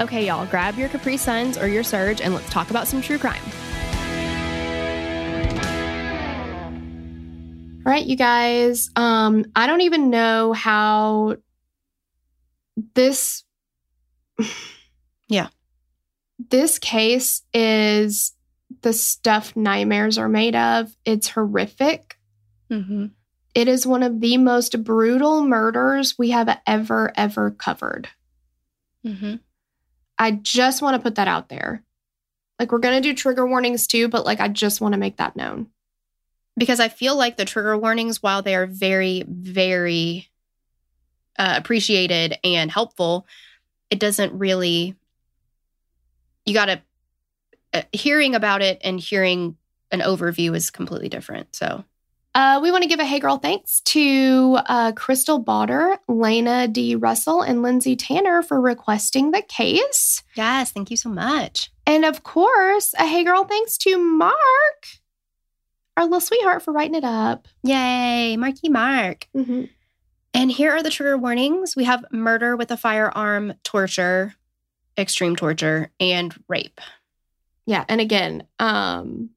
Okay, y'all, grab your Capri Suns or your Surge and let's talk about some true crime. All right, you guys. Um, I don't even know how this Yeah. This case is the stuff nightmares are made of. It's horrific. Mm-hmm. It is one of the most brutal murders we have ever, ever covered. Mm-hmm. I just want to put that out there. Like, we're going to do trigger warnings too, but like, I just want to make that known. Because I feel like the trigger warnings, while they are very, very uh, appreciated and helpful, it doesn't really, you got to, uh, hearing about it and hearing an overview is completely different. So, Uh, we want to give a hey girl thanks to uh, Crystal Bauder, Lena D. Russell, and Lindsay Tanner for requesting the case. yes, thank you so much. And of course, a hey girl thanks to Mark, our little sweetheart, for writing it up. Yay, Marky Mark. Mm-hmm. And here are the trigger warnings we have murder with a firearm, torture, extreme torture, and rape. Yeah, and again, um,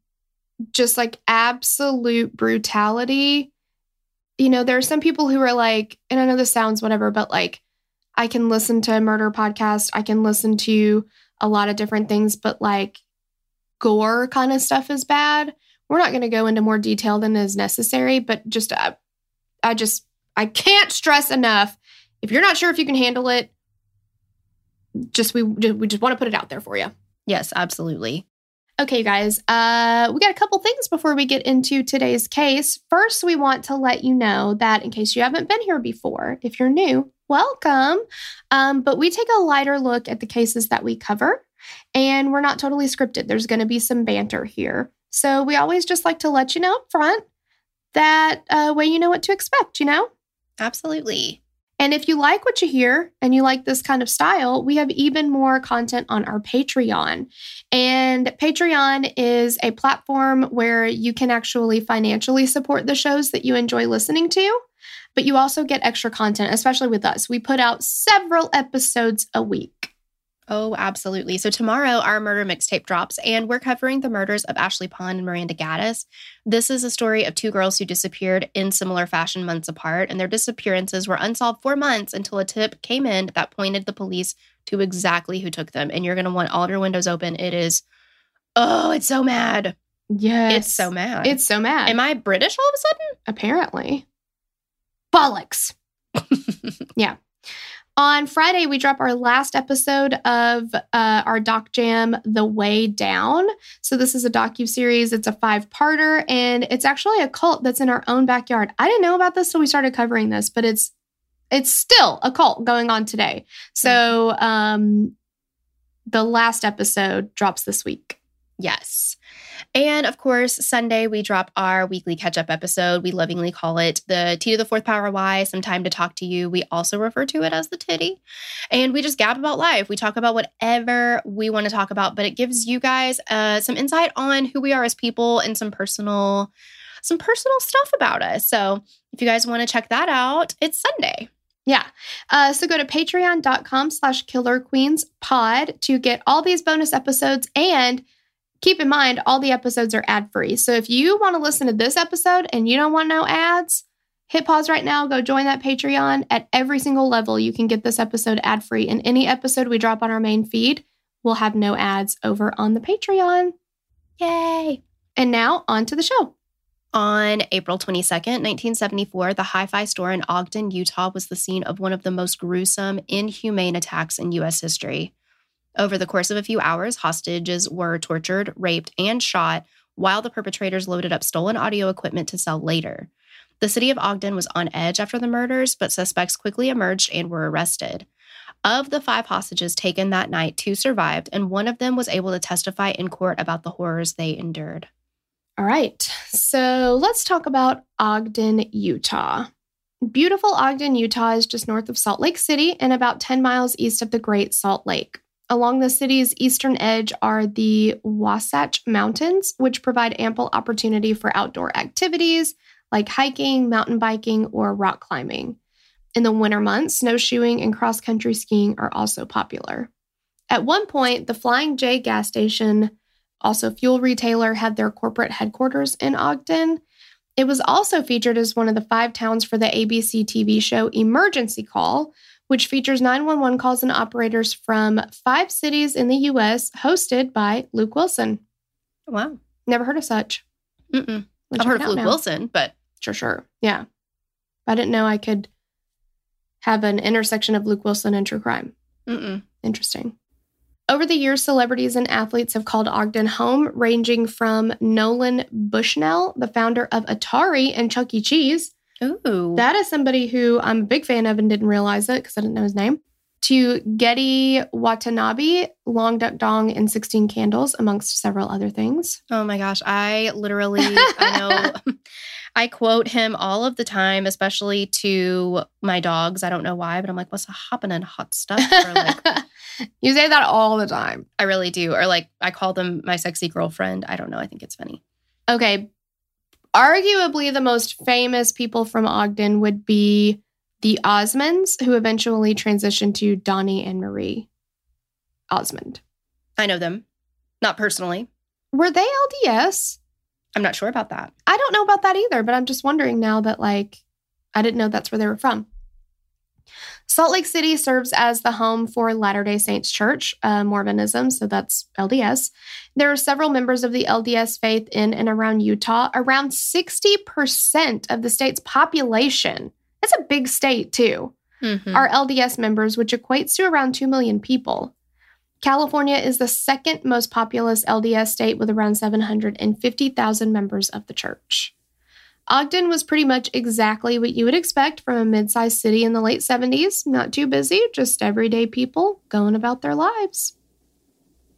just like absolute brutality. You know, there are some people who are like, and I know this sounds whatever, but like, I can listen to a murder podcast, I can listen to a lot of different things, but like, gore kind of stuff is bad. We're not going to go into more detail than is necessary, but just, uh, I just, I can't stress enough. If you're not sure if you can handle it, just we we just want to put it out there for you. Yes, absolutely. Okay, you guys, uh, we got a couple things before we get into today's case. First, we want to let you know that in case you haven't been here before, if you're new, welcome. Um, but we take a lighter look at the cases that we cover, and we're not totally scripted. There's going to be some banter here. So we always just like to let you know up front that uh, way you know what to expect, you know? Absolutely. And if you like what you hear and you like this kind of style, we have even more content on our Patreon. And Patreon is a platform where you can actually financially support the shows that you enjoy listening to, but you also get extra content, especially with us. We put out several episodes a week. Oh, absolutely. So tomorrow our murder mixtape drops, and we're covering the murders of Ashley Pond and Miranda Gaddis. This is a story of two girls who disappeared in similar fashion months apart, and their disappearances were unsolved for months until a tip came in that pointed the police to exactly who took them. And you're going to want all of your windows open. It is, oh, it's so mad. Yes. It's so mad. It's so mad. Am I British all of a sudden? apparently. Bollocks. yeah. On Friday, we drop our last episode of uh, our Doc Jam, The Way Down. So this is a docu series. It's a five parter, and it's actually a cult that's in our own backyard. I didn't know about this till we started covering this, but it's it's still a cult going on today. So um, the last episode drops this week. Yes. And of course, Sunday we drop our weekly catch up episode. We lovingly call it the T to the fourth power Y, some time to talk to you. We also refer to it as the titty. And we just gab about life. We talk about whatever we want to talk about, but it gives you guys uh, some insight on who we are as people and some personal some personal stuff about us. So if you guys want to check that out, it's Sunday. Yeah. Uh, so go to patreon.com slash killer queens pod to get all these bonus episodes and keep in mind all the episodes are ad free. So if you want to listen to this episode and you don't want no ads, hit pause right now, go join that Patreon. At every single level, you can get this episode ad free. And any episode we drop on our main feed will have no ads over on the Patreon. Yay. And now on to the show. On April 22nd, 1974, the Hi Fi store in Ogden, Utah was the scene of one of the most gruesome, inhumane attacks in U.S. history. Over the course of a few hours, hostages were tortured, raped, and shot while the perpetrators loaded up stolen audio equipment to sell later. The city of Ogden was on edge after the murders, but suspects quickly emerged and were arrested. Of the five hostages taken that night, two survived, and one of them was able to testify in court about the horrors they endured. All right. So let's talk about Ogden, Utah. Beautiful Ogden, Utah is just north of Salt Lake City and about 10 miles east of the Great Salt Lake. Along the city's eastern edge are the Wasatch Mountains, which provide ample opportunity for outdoor activities like hiking, mountain biking, or rock climbing. In the winter months, snowshoeing and cross country skiing are also popular. At one point, the Flying J gas station, also fuel retailer, had their corporate headquarters in Ogden. It was also featured as one of the five towns for the ABC TV show Emergency Call, which features 911 calls and operators from five cities in the US, hosted by Luke Wilson. Wow. Never heard of such. Mm-mm. I've heard of Luke now. Wilson, but. Sure, sure. Yeah. I didn't know I could have an intersection of Luke Wilson and true crime. Mm-mm. Interesting. Over the years, celebrities and athletes have called Ogden home, ranging from Nolan Bushnell, the founder of Atari and Chuck E. Cheese, Ooh. That is somebody who I'm a big fan of and didn't realize it because I didn't know his name. To Gedde Watanabe, Long Duck Dong, and 16 Candles, amongst several other things. Oh my gosh. I literally, I know, I quote him all of the time, especially to my dogs. I don't know why, but I'm like, what's happening? Hot stuff? Like, you say that all the time. I really do. Or like, I call them my sexy girlfriend. I don't know. I think it's funny. Okay, Arguably, the most famous people from Ogden would be the Osmonds, who eventually transitioned to Donnie and Marie Osmond. I know them, not personally. Were they LDS? I'm not sure about that. I don't know about that either, but I'm just wondering now that, like, I didn't know that's where they were from. Salt Lake City serves as the home for Latter day Saints Church, uh, Mormonism, so that's LDS. There are several members of the LDS faith in and around Utah. Around 60% of the state's population, that's a big state too, mm-hmm. are LDS members, which equates to around 2 million people. California is the second most populous LDS state with around 750,000 members of the church. Ogden was pretty much exactly what you would expect from a mid sized city in the late 70s. Not too busy, just everyday people going about their lives.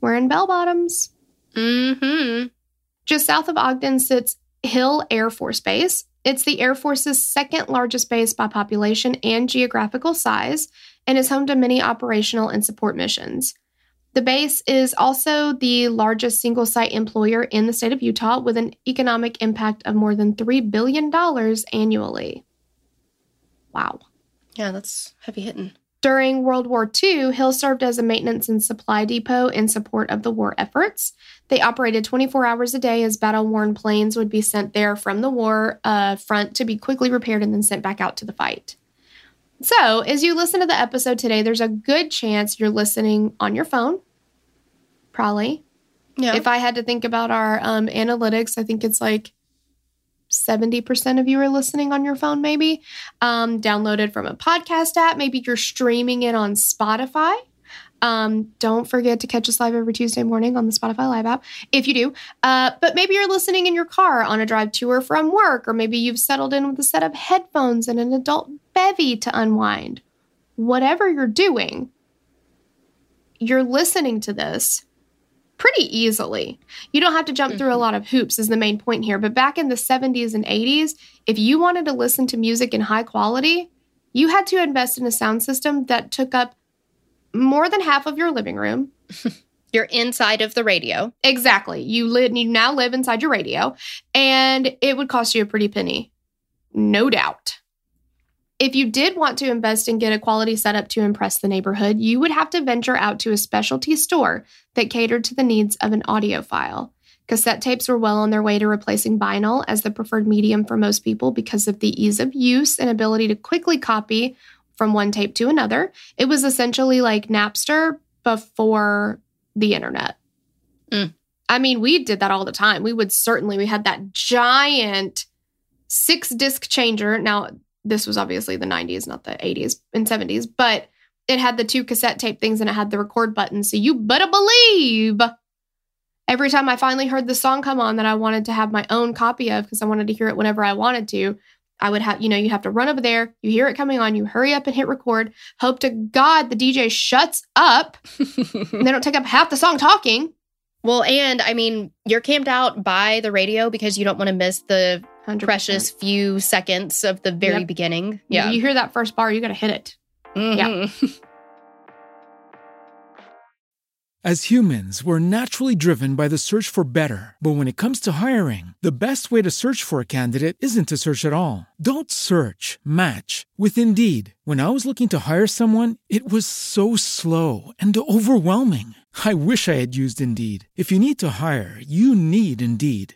Wearing bell bottoms. Mm-hmm. Just south of Ogden sits Hill Air Force Base. It's the Air Force's second largest base by population and geographical size, and is home to many operational and support missions. The base is also the largest single site employer in the state of Utah with an economic impact of more than $3 billion annually. Wow. Yeah, that's heavy hitting. During World War II, Hill served as a maintenance and supply depot in support of the war efforts. They operated 24 hours a day as battle worn planes would be sent there from the war uh, front to be quickly repaired and then sent back out to the fight. So, as you listen to the episode today, there's a good chance you're listening on your phone. Probably. Yeah. If I had to think about our um, analytics, I think it's like 70% of you are listening on your phone, maybe. Um, downloaded from a podcast app. Maybe you're streaming it on Spotify. Um, don't forget to catch us live every Tuesday morning on the Spotify Live app if you do. Uh, but maybe you're listening in your car on a drive to or from work, or maybe you've settled in with a set of headphones and an adult bevy to unwind. Whatever you're doing, you're listening to this pretty easily. You don't have to jump through a mm-hmm. lot of hoops, is the main point here. But back in the 70s and 80s, if you wanted to listen to music in high quality, you had to invest in a sound system that took up more than half of your living room. You're inside of the radio. Exactly. You live you now live inside your radio and it would cost you a pretty penny. No doubt. If you did want to invest and get a quality setup to impress the neighborhood, you would have to venture out to a specialty store that catered to the needs of an audiophile. Cassette tapes were well on their way to replacing vinyl as the preferred medium for most people because of the ease of use and ability to quickly copy from one tape to another. It was essentially like Napster before the internet. Mm. I mean, we did that all the time. We would certainly, we had that giant six disc changer. Now, this was obviously the 90s, not the 80s and 70s, but it had the two cassette tape things and it had the record button. So you better believe every time I finally heard the song come on that I wanted to have my own copy of because I wanted to hear it whenever I wanted to, I would have, you know, you have to run over there, you hear it coming on, you hurry up and hit record, hope to God the DJ shuts up they don't take up half the song talking. Well, and I mean, you're camped out by the radio because you don't want to miss the 100%. precious few seconds of the very Yep. beginning. Yeah. Yeah. You hear that first bar, you got to hit it. Mhm. As humans, we're naturally driven by the search for better. But when it comes to hiring, the best way to search for a candidate isn't to search at all. Don't search, match with Indeed. When I was looking to hire someone, it was so slow and overwhelming. I wish I had used Indeed. If you need to hire, you need Indeed.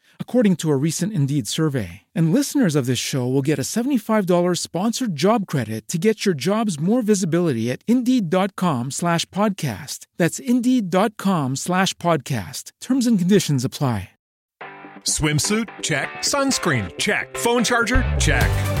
according to a recent Indeed survey. And listeners of this show will get a $75 sponsored job credit to get your jobs more visibility at Indeed.com slash podcast. That's Indeed.com slash podcast. Terms and conditions apply. Swimsuit? Check. Sunscreen? Check. Phone charger? Check.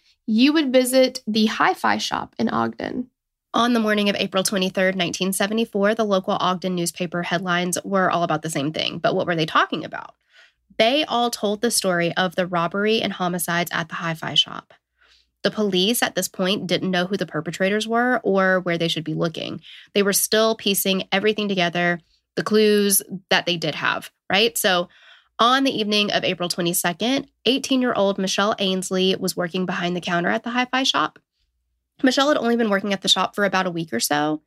you would visit the Hi Fi shop in Ogden. On the morning of April 23rd, 1974, the local Ogden newspaper headlines were all about the same thing. But what were they talking about? They all told the story of the robbery and homicides at the hi fi shop. The police at this point didn't know who the perpetrators were or where they should be looking. They were still piecing everything together, the clues that they did have, right? So, on the evening of April 22nd, 18 year old Michelle Ainsley was working behind the counter at the hi fi shop. Michelle had only been working at the shop for about a week or so.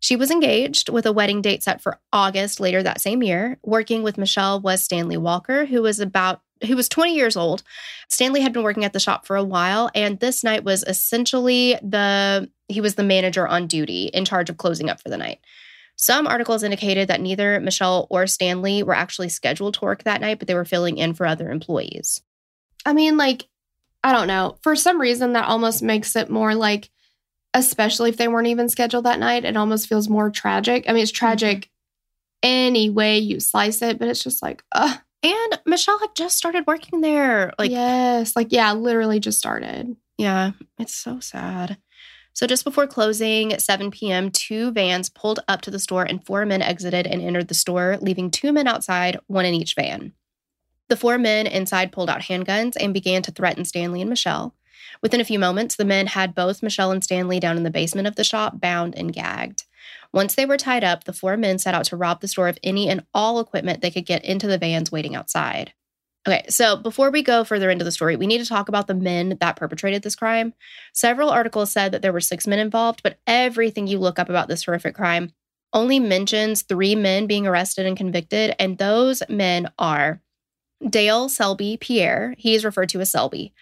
She was engaged with a wedding date set for August later that same year. Working with Michelle was Stanley Walker, who was about who was 20 years old. Stanley had been working at the shop for a while and this night was essentially the he was the manager on duty in charge of closing up for the night. Some articles indicated that neither Michelle or Stanley were actually scheduled to work that night, but they were filling in for other employees. I mean, like, I don't know. For some reason, that almost makes it more like, especially if they weren't even scheduled that night, it almost feels more tragic. I mean, it's tragic mm-hmm. any way you slice it, but it's just like, ugh. And Michelle had just started working there. Like, yes, like, yeah, literally just started. Yeah, it's so sad. So, just before closing at 7 p.m., two vans pulled up to the store and four men exited and entered the store, leaving two men outside, one in each van. The four men inside pulled out handguns and began to threaten Stanley and Michelle. Within a few moments, the men had both Michelle and Stanley down in the basement of the shop, bound and gagged. Once they were tied up, the four men set out to rob the store of any and all equipment they could get into the vans waiting outside. Okay, so before we go further into the story, we need to talk about the men that perpetrated this crime. Several articles said that there were six men involved, but everything you look up about this horrific crime only mentions three men being arrested and convicted, and those men are Dale Selby Pierre, he is referred to as Selby,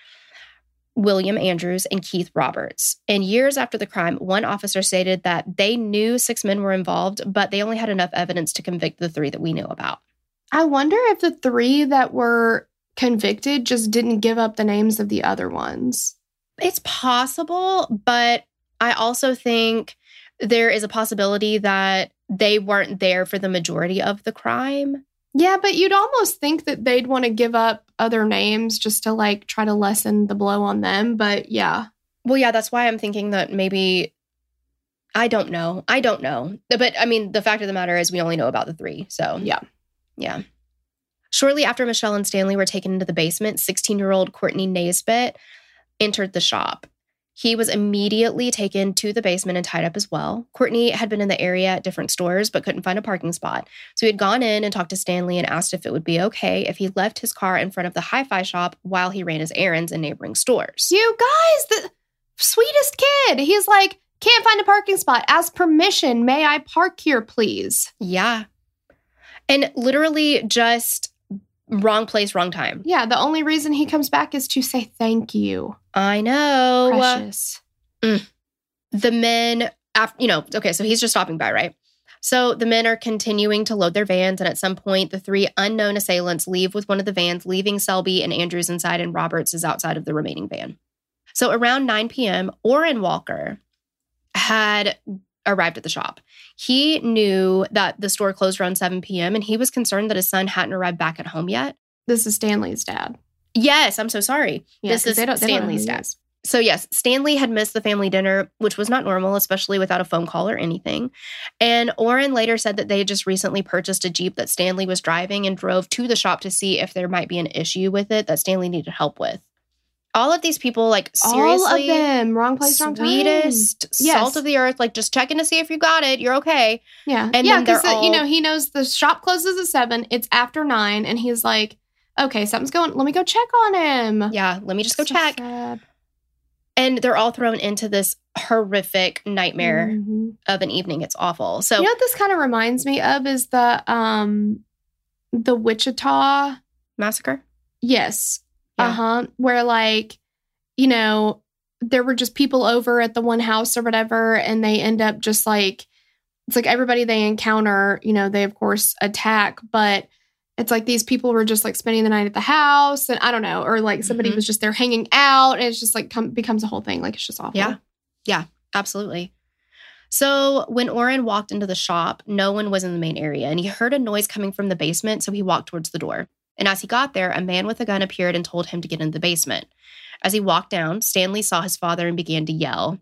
William Andrews, and Keith Roberts. And years after the crime, one officer stated that they knew six men were involved, but they only had enough evidence to convict the three that we knew about. I wonder if the three that were convicted just didn't give up the names of the other ones. It's possible, but I also think there is a possibility that they weren't there for the majority of the crime. Yeah, but you'd almost think that they'd want to give up other names just to like try to lessen the blow on them. But yeah. Well, yeah, that's why I'm thinking that maybe I don't know. I don't know. But I mean, the fact of the matter is we only know about the three. So, Yeah. Yeah. Shortly after Michelle and Stanley were taken into the basement, 16 year old Courtney Naisbitt entered the shop. He was immediately taken to the basement and tied up as well. Courtney had been in the area at different stores but couldn't find a parking spot. So he had gone in and talked to Stanley and asked if it would be okay if he left his car in front of the hi fi shop while he ran his errands in neighboring stores. You guys, the sweetest kid. He's like, can't find a parking spot. As permission, may I park here, please? Yeah. And literally just wrong place, wrong time. Yeah, the only reason he comes back is to say thank you. I know. Precious. Mm. the men after you know okay so he's just stopping by right so the men are continuing to load their vans and at some point the three unknown assailants leave with one of the vans leaving selby and andrews inside and roberts is outside of the remaining van so around 9 p.m orrin walker had arrived at the shop he knew that the store closed around 7 p.m and he was concerned that his son hadn't arrived back at home yet This is Stanley's dad. yes i'm so sorry Yeah, this is they don't- they stanley's dad so, yes, Stanley had missed the family dinner, which was not normal, especially without a phone call or anything. And Orrin later said that they had just recently purchased a Jeep that Stanley was driving and drove to the shop to see if there might be an issue with it that Stanley needed help with. All of these people, like, seriously, All of them. Wrong place, wrong time. sweetest, Yes. salt of the earth, like, just checking to see if you got it. You're okay. Yeah. And yeah, then they're because you know, he knows the shop closes at seven. It's after nine, and he's like, okay, something's going let me go check on him. Yeah, let me just go So check. sad. And they're all thrown into this horrific nightmare Mhm. of an evening. It's awful. So, you know what this kind of reminds me of is the um the Wichita massacre. Yes. Yeah. Uh huh. Where like, you know, there were just people over at the one house or whatever, and they end up just like, it's like everybody they encounter, you know, they of course attack, but it's like these people were just like spending the night at the house, and I don't know, or like somebody Mhm. was just there hanging out, and it's just like come, becomes a whole thing. Like it's just awful. Yeah. Yeah, absolutely. So when Orrin walked into the shop, no one was in the main area and he heard a noise coming from the basement. So he walked towards the door. And as he got there, a man with a gun appeared and told him to get in the basement. As he walked down, Stanley saw his father and began to yell.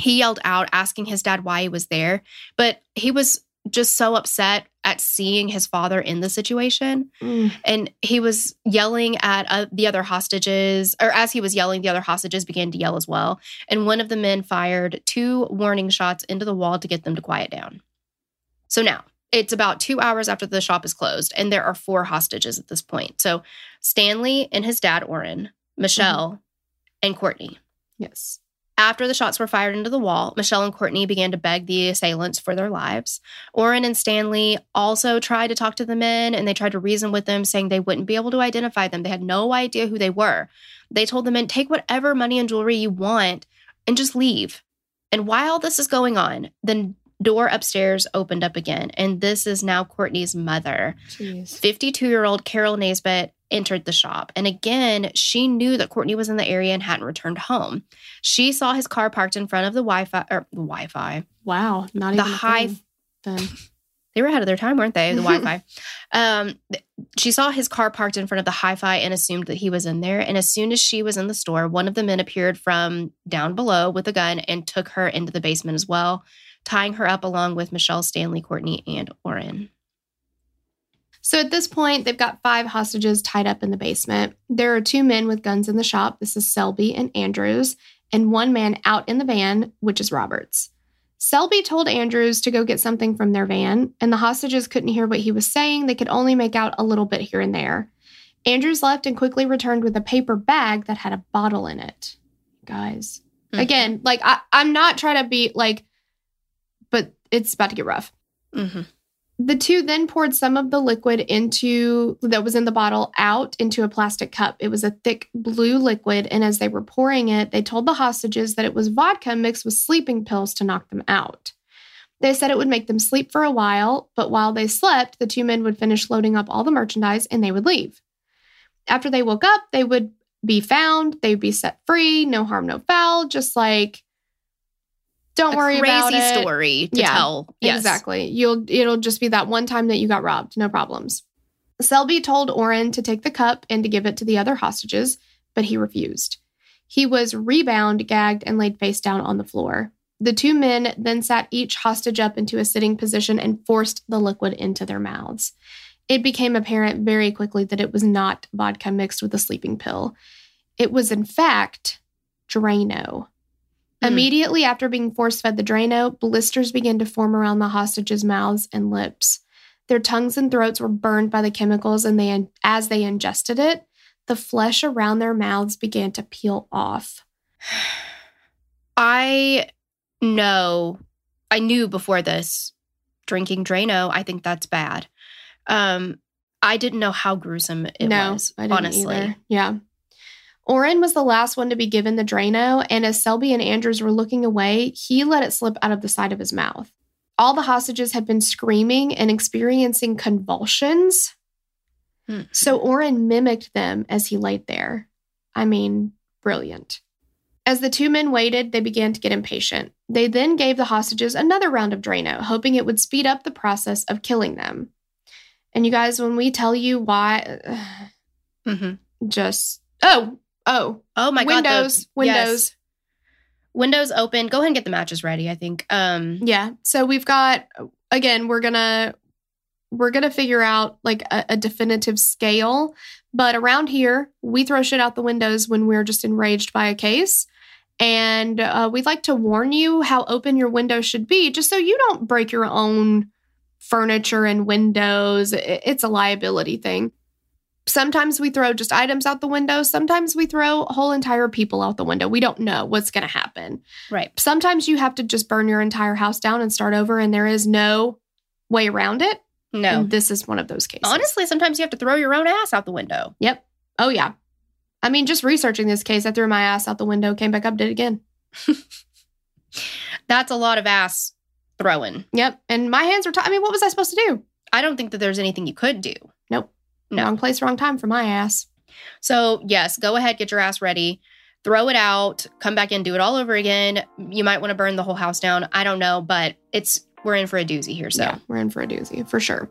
He yelled out, asking his dad why he was there, but he was just so upset at seeing his father in the situation Mm. and he was yelling at uh, the other hostages or as he was yelling the other hostages began to yell as well and one of the men fired two warning shots into the wall to get them to quiet down so now it's about two hours after the shop is closed and there are four hostages at this point so stanley and his dad orrin michelle mm-hmm. and courtney Yes. after the shots were fired into the wall, Michelle and Courtney began to beg the assailants for their lives. Orrin and Stanley also tried to talk to the men and they tried to reason with them, saying they wouldn't be able to identify them. They had no idea who they were. They told the men, take whatever money and jewelry you want and just leave. And while this is going on, the door upstairs opened up again. And this is now Courtney's mother. 52 year old Carol Naisbitt entered the shop. And again, she knew that Courtney was in the area and hadn't returned home. She saw his car parked in front of the Wi Fi or the Wi Fi. Wow. Not The even a high- then. They were ahead of their time, weren't they? The Wi Fi. Um, she saw his car parked in front of the hi fi and assumed that he was in there. And as soon as she was in the store, one of the men appeared from down below with a gun and took her into the basement as well, tying her up along with Michelle, Stanley, Courtney, and Orrin. So at this point, they've got five hostages tied up in the basement. There are two men with guns in the shop. This is Selby and Andrews, and one man out in the van, which is Roberts. Selby told Andrews to go get something from their van, and the hostages couldn't hear what he was saying. They could only make out a little bit here and there. Andrews left and quickly returned with a paper bag that had a bottle in it. Guys, Mhm. again, like I, I'm not trying to be like, but it's about to get rough. Mm-hmm. The two then poured some of the liquid into that was in the bottle out into a plastic cup. It was a thick blue liquid, and as they were pouring it, they told the hostages that it was vodka mixed with sleeping pills to knock them out. They said it would make them sleep for a while, but while they slept, the two men would finish loading up all the merchandise and they would leave. After they woke up, they would be found, they'd be set free, no harm, no foul, just like don't A worry crazy about it. Crazy story to Yeah, tell. Yes. Exactly. You'll it'll just be that one time that you got robbed, no problems. Selby told Orrin to take the cup and to give it to the other hostages, but he refused. He was rebound, gagged, and laid face down on the floor. The two men then sat each hostage up into a sitting position and forced the liquid into their mouths. It became apparent very quickly that it was not vodka mixed with a sleeping pill. It was, in fact, Drano. Hmm. Immediately after being force fed the Drano, blisters began to form around the hostages' mouths and lips. Their tongues and throats were burned by the chemicals, and they, as they ingested it, the flesh around their mouths began to peel off. I know, I knew before this drinking Drano, I think that's bad. Um, I didn't know how gruesome it no, was, I didn't honestly. either. Yeah. Orrin was the last one to be given the Drano, and as Selby and Andrews were looking away, he let it slip out of the side of his mouth. All the hostages had been screaming and experiencing convulsions. Hmm. So Orrin mimicked them as he laid there. I mean, brilliant. As the two men waited, they began to get impatient. They then gave the hostages another round of Drano, hoping it would speed up the process of killing them. And you guys, when we tell you why, Mhm. just oh oh Oh my god, the- windows windows yes. windows open. Go ahead and get the matches ready. I think. Um, yeah so we've got again we're gonna we're gonna figure out like a, a definitive scale but around here we throw shit out the windows when we're just enraged by a case and uh, we'd like to warn you how open your window should be just so you don't break your own furniture and windows it's a liability thing sometimes we throw just items out the window sometimes we throw whole entire people out the window we don't know what's going to happen right. sometimes you have to just burn your entire house down and start over and there is no way around it No. and this is one of those cases Honestly, sometimes you have to throw your own ass out the window. yep oh yeah i mean just researching this case i threw my ass out the window came back up did it again That's a lot of ass throwing. yep and my hands were t- i mean what was i supposed to do I don't think that there's anything you could do. No. wrong place wrong time for my ass So, yes, go ahead, get your ass ready, throw it out, come back in, do it all over again. You might want to burn the whole house down. I don't know, but it's we're in for a doozy here. So, yeah we're in for a doozy for sure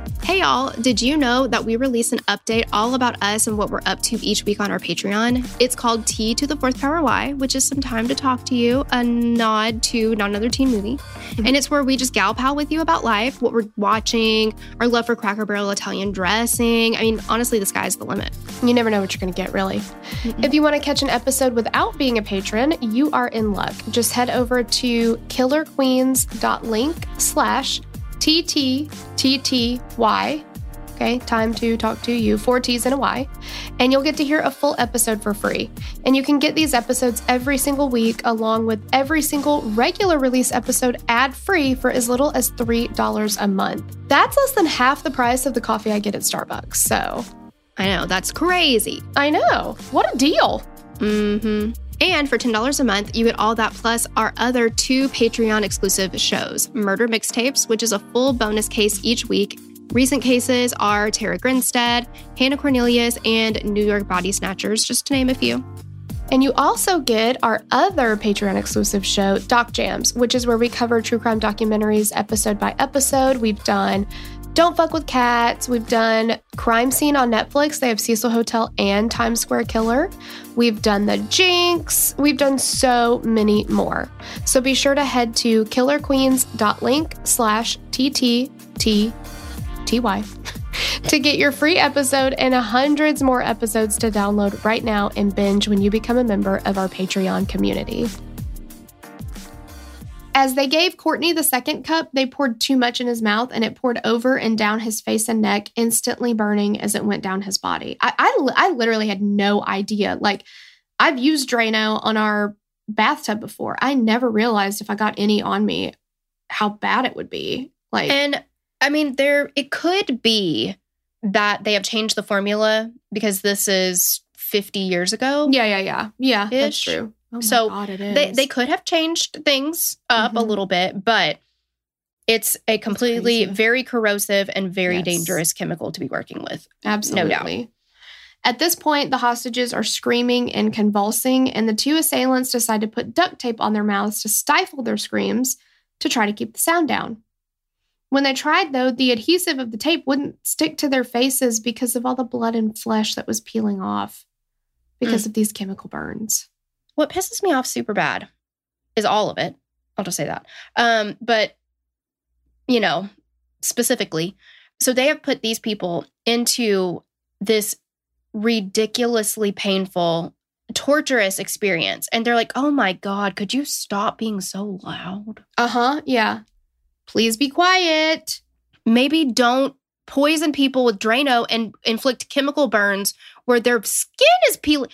Hey, y'all, did you know that we release an update all about us and what we're up to each week on our Patreon? It's called T to the Fourth Power Y, which is some time to talk to you, a nod to not another teen movie. Mm-hmm. And it's where we just gal pal with you about life, what we're watching, our love for Cracker Barrel Italian dressing. I mean, honestly, the sky's the limit. You never know what you're going to get, really. If you want to catch an episode without being a patron, you are in luck. Just head over to killerqueens.link slash TTTTY. Okay, time to talk to you, four T's and a Y. And you'll get to hear a full episode for free. And you can get these episodes every single week, along with every single regular release episode ad free for as little as $3 a month. That's less than half the price of the coffee I get at Starbucks. So I know, that's crazy. I know. What a deal. Mm-hmm. And for $10 a month, you get all that plus our other two Patreon exclusive shows Murder Mixtapes, which is a full bonus case each week. Recent cases are Tara Grinstead, Hannah Cornelius, and New York Body Snatchers, just to name a few. And you also get our other Patreon exclusive show, Doc Jams, which is where we cover true crime documentaries episode by episode. We've done Don't Fuck with Cats. We've done Crime Scene on Netflix. They have Cecil Hotel and Times Square Killer. We've done The Jinx. We've done so many more. So be sure to head to killerqueens.link slash TTT to get your free episode and hundreds more episodes to download right now and binge when you become a member of our Patreon community. As they gave Courtney the second cup, they poured too much in his mouth and it poured over and down his face and neck, instantly burning as it went down his body. I, I, I literally had no idea. Like, I've used Drano on our bathtub before. I never realized if I got any on me how bad it would be. Like, And I mean, there it could be that they have changed the formula because this is 50 years ago. Yeah, yeah, yeah. Yeah, that's true. Oh So, God. They they could have changed things up a Mhm. little bit, but it's a completely very corrosive and very Yes. dangerous chemical to be working with. Absolutely. At this point, the hostages are screaming and convulsing, and the two assailants decide to put duct tape on their mouths to stifle their screams to try to keep the sound down. When they tried, though, the adhesive of the tape wouldn't stick to their faces because of all the blood and flesh that was peeling off because of these chemical burns. What pisses me off super bad is all of it. I'll just say that. Um, but you know, specifically, so they have put these people into this ridiculously painful, torturous experience, and they're like, "Oh my god, could you stop being so loud? Uh huh. Yeah. Please be quiet. Maybe don't." Poison people with Drano and inflict chemical burns where their skin is peeling.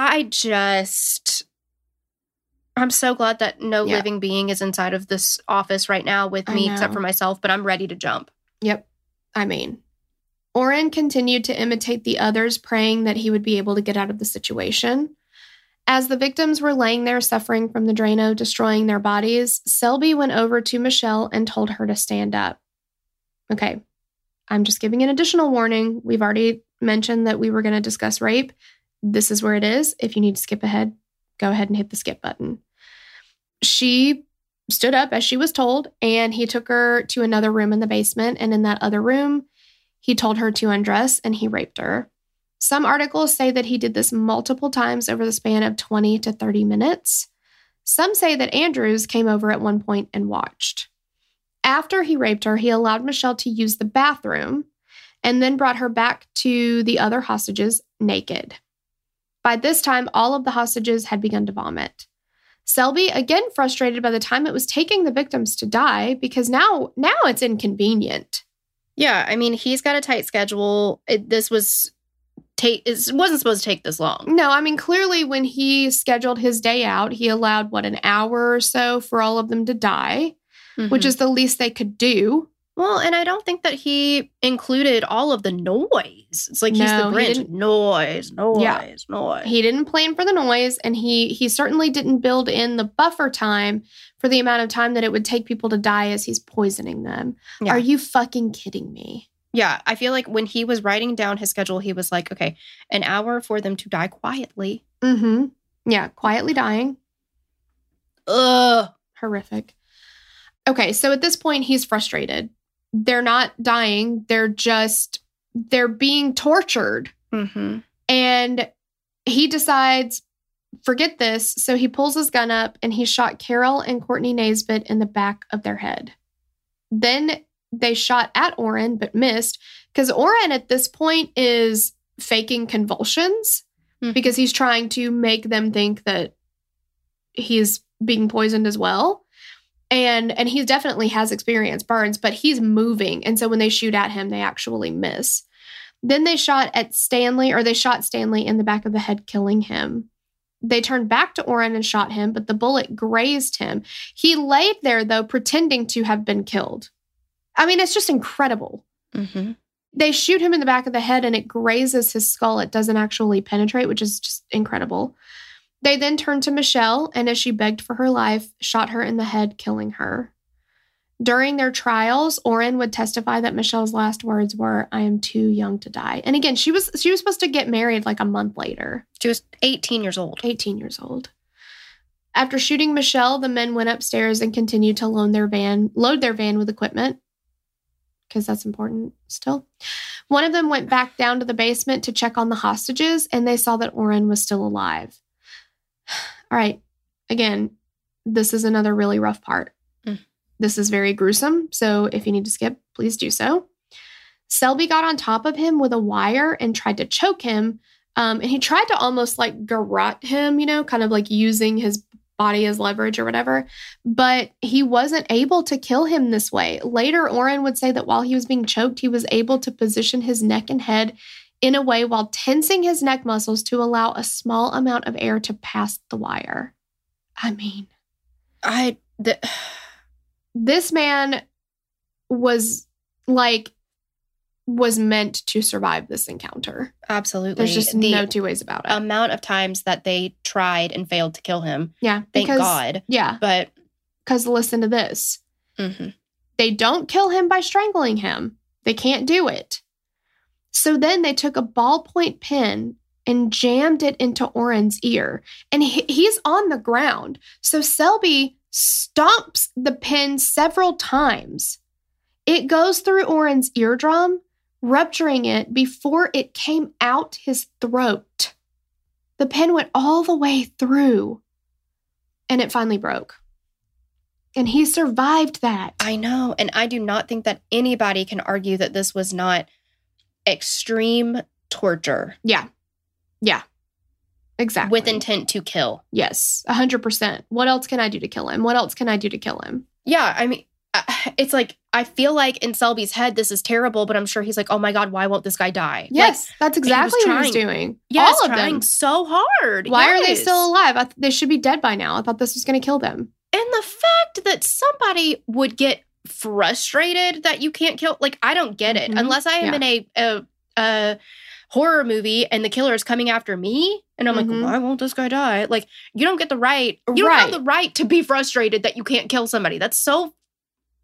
I just I'm so glad that no Yeah. living being is inside of this office right now with me except for myself, but I'm ready to jump. Yep. I mean, Orrin continued to imitate the others, praying that he would be able to get out of the situation. As the victims were laying there suffering from the Drano destroying their bodies, Selby went over to Michelle and told her to stand up. Okay, I'm just giving an additional warning. We've already mentioned that we were going to discuss rape. This is where it is. If you need to skip ahead, go ahead and hit the skip button. She stood up as she was told, and he took her to another room in the basement. And in that other room, he told her to undress and he raped her. Some articles say that he did this multiple times over the span of 20 to 30 minutes. Some say that Andrews came over at one point and watched. After he raped her, he allowed Michelle to use the bathroom and then brought her back to the other hostages naked. By this time, all of the hostages had begun to vomit. Selby, again frustrated by the time it was taking the victims to die, because now now it's inconvenient. Yeah, I mean, he's got a tight schedule. It, this was take it wasn't supposed to take this long. No, I mean clearly when he scheduled his day out, he allowed what an hour or so for all of them to die, which Mhm. is the least they could do. Well, and I don't think that he included all of the noise. It's like he's the he Grinch. didn't. Noise, noise, Yeah. noise. He didn't plan for the noise and he he certainly didn't build in the buffer time for the amount of time that it would take people to die as he's poisoning them. Yeah. Are you fucking kidding me? Yeah, I feel like when he was writing down his schedule, he was like, okay, an hour for them to die quietly. Mhm. Yeah, quietly dying. Ugh. horrific. Okay, so at this point, he's frustrated. They're not dying. They're just they're being tortured. Mm-hmm. And he decides, forget this. So he pulls his gun up and he shot Carol and Courtney Naisbitt in the back of their head. Then they shot at Orrin but missed because Orrin at this point is faking convulsions Mhm. because he's trying to make them think that he's being poisoned as well. And and he definitely has experience burns, but he's moving. And so when they shoot at him, they actually miss. Then they shot at Stanley, or they shot Stanley in the back of the head, killing him. They turned back to Orrin and shot him, but the bullet grazed him. He laid there, though, pretending to have been killed. I mean, it's just incredible. Mm-hmm. They shoot him in the back of the head and it grazes his skull. It doesn't actually penetrate, which is just incredible. They then turned to Michelle and, as she begged for her life, shot her in the head, killing her. During their trials, Orrin would testify that Michelle's last words were, "I am too young to die." And again, she was she was supposed to get married like a month later. She was 18 years old. 18 years old. After shooting Michelle, the men went upstairs and continued to load their van, load their van with equipment because that's important still. One of them went back down to the basement to check on the hostages and they saw that Orrin was still alive. All right. Again, this is another really rough part. Mm. This is very gruesome, so if you need to skip, please do so. Selby got on top of him with a wire and tried to choke him, um, and he tried to almost like garrote him, you know, kind of like using his body as leverage or whatever. But he wasn't able to kill him this way. Later, Orrin would say that while he was being choked, he was able to position his neck and head in a way while tensing his neck muscles to allow a small amount of air to pass the wire. I mean, I the, this man was like, was meant to survive this encounter. absolutely. There's just the no two ways about it. amount of times that they tried and failed to kill him. yeah. Thank because- God. Yeah. But Because listen to this. mhm. They don't kill him by strangling him. They can't do it. So then they took a ballpoint pen and jammed it into Orrin's ear. And he, he's on the ground. So Selby stomps the pen several times. It goes through Orrin's eardrum, rupturing it before it came out his throat. The pen went all the way through and it finally broke. And he survived that. I know. And I do not think that anybody can argue that this was not extreme torture Yeah. Yeah. Exactly. with intent to kill. Yes. 100%. What else can I do to kill him? What else can I do to kill him? Yeah. I mean, uh, it's like, I feel like in Selby's head, this is terrible, but I'm sure he's like, oh my God, why won't this guy die? Yes. that's he was exactly what he's doing. Yes, All of trying them. so hard. Why are they still alive? I th- they should be dead by now. I thought this was going to kill them. And the fact that somebody would get frustrated that you can't kill, like, I don't get it. Mhm. Unless I am Yeah. in a, a, a horror movie and the killer is coming after me, and I'm Mhm. like, why won't this guy die? Like, you don't get the right, you don't have the right to be frustrated that you can't kill somebody. That's so,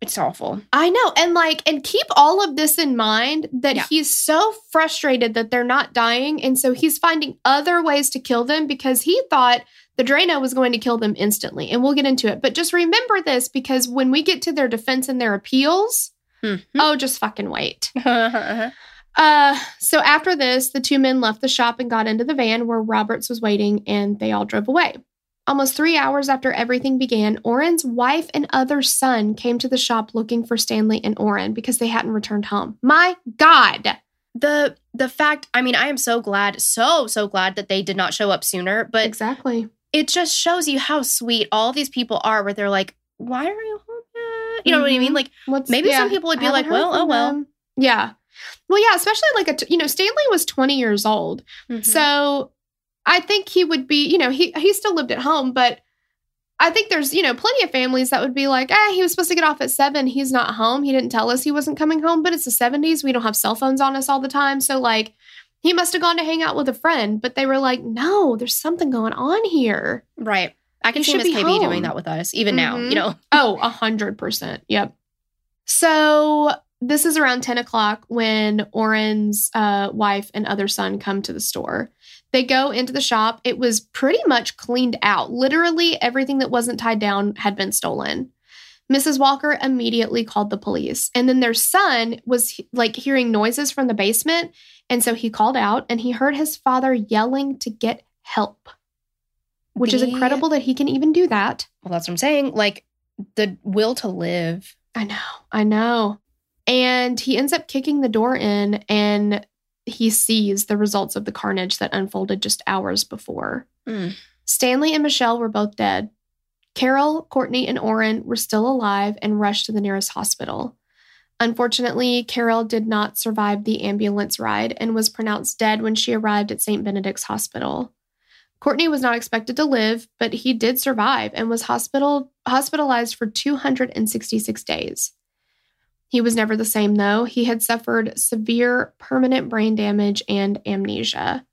it's awful. I know. And like, and keep all of this in mind that Yeah. he's so frustrated that they're not dying. And so he's finding other ways to kill them because he thought the Drano was going to kill them instantly. And we'll get into it. But just remember this because when we get to their defense and their appeals, Hmm. oh, just fucking wait. Uh, so after this, the two men left the shop and got into the van where Roberts was waiting, and they all drove away. Almost three hours after everything began, Orrin's wife and other son came to the shop looking for Stanley and Orrin because they hadn't returned home. My God. the the fact, I mean, I am so glad, so, so glad that they did not show up sooner, but Exactly. it just shows you how sweet all these people are where they're like, why are you home yet? You know what I mean? Like, What's, Maybe some people would be like, well, oh, well. them. Yeah. Well, yeah, especially like a, t- you know, Stanley was 20 years old. Mhm. So I think he would be, you know, he he still lived at home, but I think there's, you know, plenty of families that would be like, ah, he was supposed to get off at seven. He's not home. He didn't tell us he wasn't coming home, but it's the 70s. We don't have cell phones on us all the time. So like he must have gone to hang out with a friend, but they were like, no, there's something going on here. right. I can You see Miss KB home. doing that with us, even now, Mhm. you know. Oh, a hundred percent. Yep. So this is around 10 o'clock when Orrin's uh, wife and other son come to the store. They go into the shop. It was pretty much cleaned out. Literally everything that wasn't tied down had been stolen. Mrs. Walker immediately called the police. And then their son was like hearing noises from the basement. And so he called out and he heard his father yelling to get help, which is incredible that he can even do that. Well, that's what I'm saying. Like the will to live. I know, I know. And he ends up kicking the door in and he sees the results of the carnage that unfolded just hours before. Mm. Stanley and Michelle were both dead. Carol, Courtney, and Orrin were still alive and rushed to the nearest hospital. Unfortunately, Carol did not survive the ambulance ride and was pronounced dead when she arrived at St. Benedict's Hospital. Courtney was not expected to live, but he did survive and was hospital hospitalized for 266 days. He was never the same though. He had suffered severe permanent brain damage and amnesia.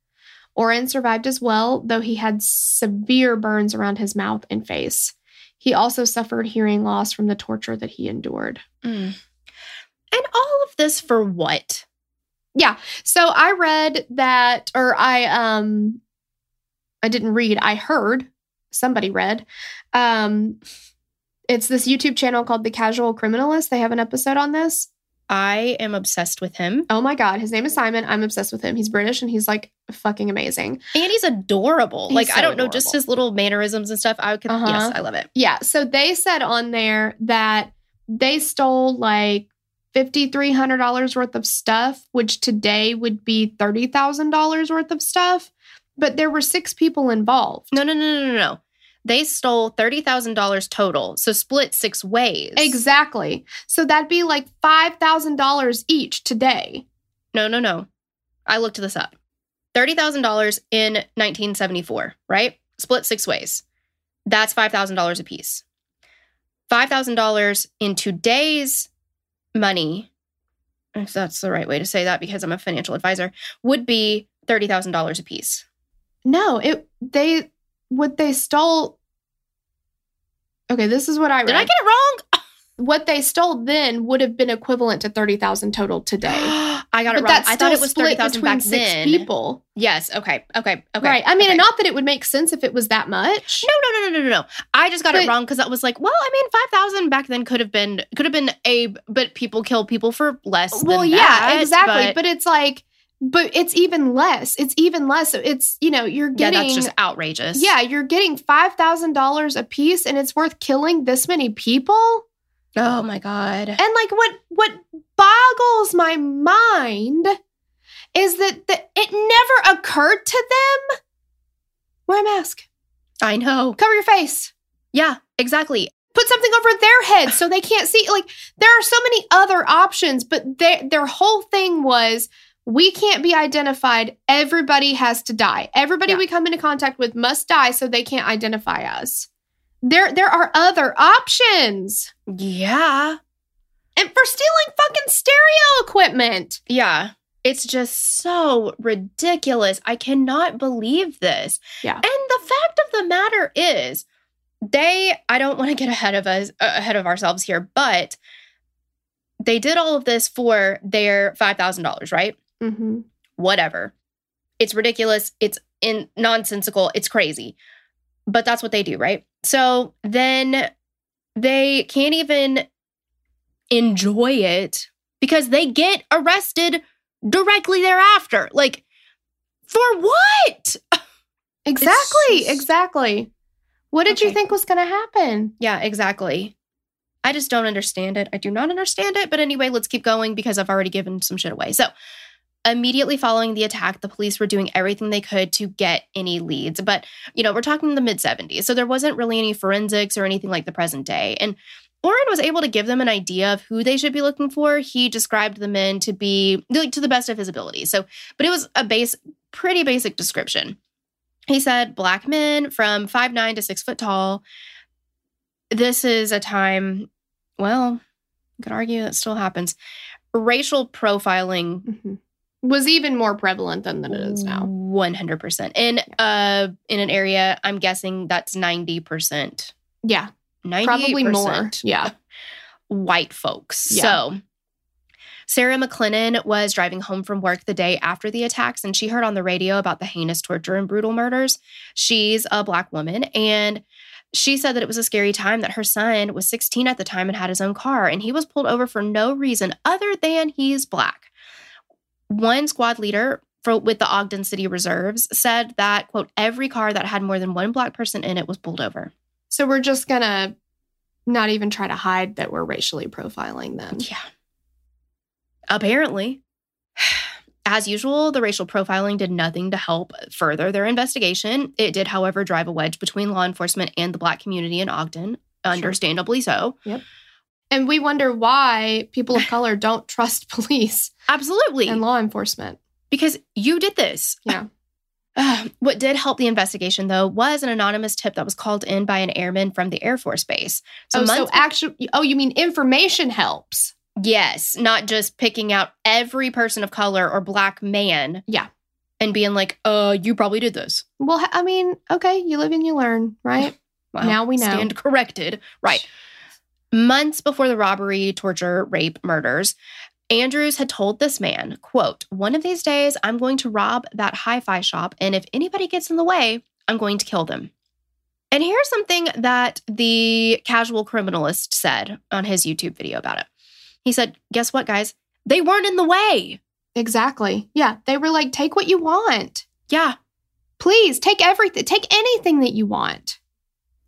Orrin survived as well, though he had severe burns around his mouth and face. He also suffered hearing loss from the torture that he endured. Mm. And all of this for what? Yeah. So I read that, or I um, I didn't read. I heard somebody read. Um, it's this YouTube channel called The Casual Criminalist. They have an episode on this. I am obsessed with him. Oh my god, his name is Simon. I'm obsessed with him. He's British and he's like fucking amazing. And he's adorable. He's like I don't know, just his little mannerisms and stuff. I could Uh-huh. yes, I love it. Yeah. So they said on there that they stole like fifty three hundred dollars worth of stuff, which today would be thirty thousand dollars worth of stuff. But there were six people involved. No, no, no, no, no, no. They stole thirty thousand dollars total, so split six ways. Exactly. So that'd be like five thousand dollars each today. No, no, no. I looked this up. Thirty thousand dollars in 1974, right? Split six ways. That's five thousand dollars a piece. Five thousand dollars in today's money, if that's the right way to say that, because I'm a financial advisor, would be thirty thousand dollars a piece. No, it they what they stole. Okay, this is what I read. Did I get it wrong? what they stole then would have been equivalent to thirty thousand total today. I got it wrong. I thought it was thirty thousand back six then. people. Yes. Okay. Okay. Okay. right. I mean, okay. not that it would make sense if it was that much. No, no, no, no, no, no. I just got But- it wrong because I was like, well, I mean, five thousand back then could have been could have been a, but people kill people for less. well, yeah, that, exactly. But, But, it's like, but it's even less. It's even less. So it's you know you're getting yeah, that's just outrageous. yeah you're getting five thousand dollars a piece, and it's worth killing this many people. Oh my god. And like what what boggles my mind is that the, it never occurred to them. Wear a mask. I know. Cover your face. Yeah. Exactly. put something over their head so they can't see. Like there are so many other options, but their their whole thing was we can't be identified. Everybody has to die. Everybody Yeah. we come into contact with must die so they can't identify us. There there are other options. Yeah. And for stealing fucking stereo equipment. Yeah. It's just so ridiculous. I cannot believe this. Yeah. And the fact of the matter is, they, I don't want to get ahead of us, uh, ahead of ourselves here, but they did all of this for their $5,000, right? Mm-hmm. Whatever. It's ridiculous. It's in nonsensical. It's crazy. But that's what they do, right? So then they can't even enjoy it because they get arrested directly thereafter. Like, for what? Exactly. just- Exactly. What did you think was going to happen? Yeah, exactly. I just don't understand it. I do not understand it. But anyway, let's keep going because I've already given some shit away. So, immediately following the attack, the police were doing everything they could to get any leads. But, you know, we're talking the mid 70s. So, there wasn't really any forensics or anything like the present day. And Orrin was able to give them an idea of who they should be looking for. He described the men to be like to the best of his ability. So, but it was a base, pretty basic description. He said black men from five nine to six foot tall, this is a time, well, you could argue that still happens. Racial profiling Mhm. Was even more prevalent than, than it is now. 100%. In uh in an area, I'm guessing that's 90%. Yeah. 98% Probably more. Yeah. white folks. Yeah. So Sarah McLennan was driving home from work the day after the attacks and she heard on the radio about the heinous torture and brutal murders. She's a black woman and She said that it was a scary time that her son was 16 at the time and had his own car, and he was pulled over for no reason other than he's black. One squad leader for, with the Ogden City Reserves said that, quote, every car that had more than one black person in it was pulled over. So we're just gonna not even try to hide that we're racially profiling them. Yeah. Apparently. As usual, the racial profiling did nothing to help further their investigation. It did, however, drive a wedge between law enforcement and the black community in Ogden, understandably so. And we wonder why people of color don't trust police Absolutely. and law enforcement. because you did this. Yeah. Uh, what did help the investigation, though, was an anonymous tip that was called in by an airman from the Air Force Base. So, oh, so actually, oh, you mean information helps? yes, not just picking out every person of color or black man. Yeah. And being like, uh, you probably did this. Well, I mean, okay, you live and you learn, right? Well, Now we know. Stand corrected. Right. Months before the robbery, torture, rape, murders, Andrews had told this man, quote, one of these days I'm going to rob that hi-fi shop, and if anybody gets in the way, I'm going to kill them. And here's something that the casual criminalist said on his YouTube video about it. He said, Guess what, guys? They weren't in the way. Exactly. Yeah. They were like, take what you want. Yeah. Please take everything, take anything that you want.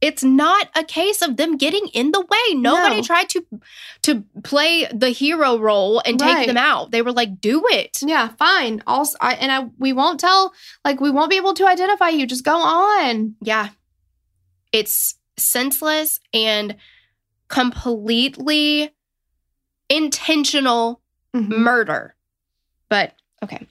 It's not a case of them getting in the way. Nobody No. tried to to play the hero role and take Right. them out. They were like, "Do it." Yeah, fine. Also, I, and I, we won't tell, like, we won't be able to identify you. Just go on. Yeah. It's senseless and completely intentional Mhm. murder. But okay.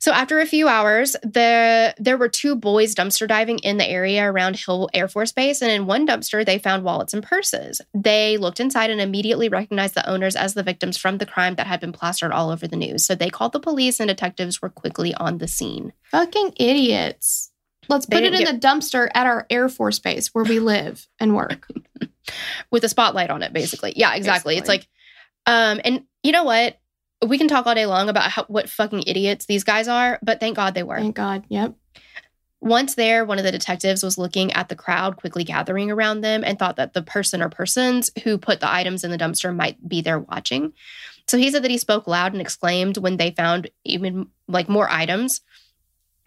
So after a few hours, the there were two boys dumpster diving in the area around Hill Air Force Base, and in one dumpster they found wallets and purses. They looked inside and immediately recognized the owners as the victims from the crime that had been plastered all over the news. So they called the police, and detectives were quickly on the scene. Fucking idiots. Let's They put it in didn't the dumpster at our Air Force base where we live and work. with a spotlight on it, basically. Yeah, exactly. It's like, um, and you know what? We can talk all day long about how, what fucking idiots these guys are, but thank God they were. Thank God. Yep. Once there, one of the detectives was looking at the crowd quickly gathering around them and thought that the person or persons who put the items in the dumpster might be there watching. So he said that he spoke loud and exclaimed when they found even like more items.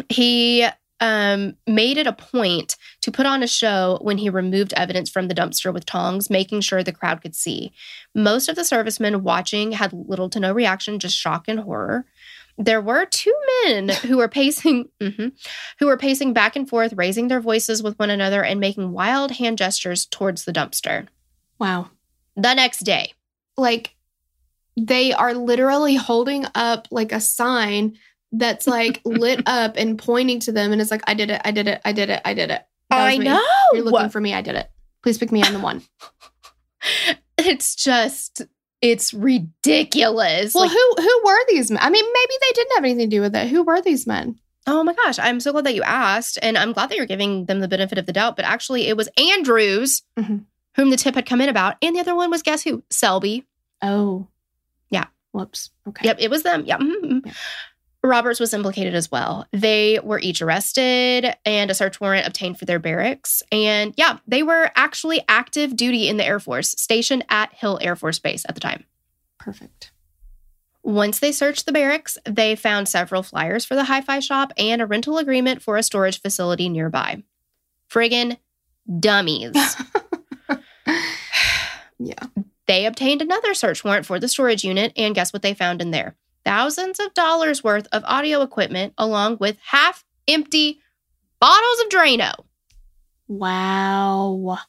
He um, made it a point to put on a show when he removed evidence from the dumpster with tongs, making sure the crowd could see. Most of the servicemen watching had little to no reaction, just shock and horror. There were two men who were pacing, mhm, who were pacing back and forth, raising their voices with one another and making wild hand gestures towards the dumpster. Wow. The next day, Like, they are literally holding up like a sign that's like lit up and pointing to them. And it's like, I did it. I did it. I did it. I did it. That I know You're looking for me. I did it. Please pick me. I'm the one. it's just it's ridiculous. Well, Like, who who were these men? I mean, maybe they didn't have anything to do with it. Who were these men? oh my gosh, I'm so glad that you asked, and I'm glad that you're giving them the benefit of the doubt. But actually, it was Andrews Mhm. whom the tip had come in about, and the other one was guess who? Selby. Oh, Yeah. Whoops. Okay. Yep, it was them. Yep. mhm, mhm. Yeah. Roberts was implicated as well. They were each arrested and a search warrant obtained for their barracks. And yeah, they were actually active duty in the Air Force, stationed at Hill Air Force Base at the time. Perfect. Once they searched the barracks, they found several flyers for the hi fi shop and a rental agreement for a storage facility nearby. Friggin' dummies. Yeah. They obtained another search warrant for the storage unit, and guess what they found in there? Thousands of dollars worth of audio equipment, along with half empty bottles of Drano. Wow.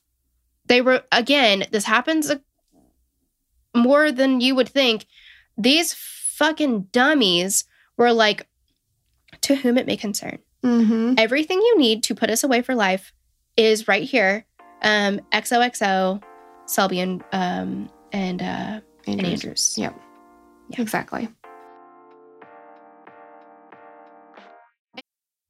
They were, again, this happens more than you would think. These fucking dummies were like, to whom it may concern. Mm-hmm. Everything you need to put us away for life is right here. Um, XOXO, Selby, and, um, and, uh, and Andrews. Yep. Yeah. Exactly.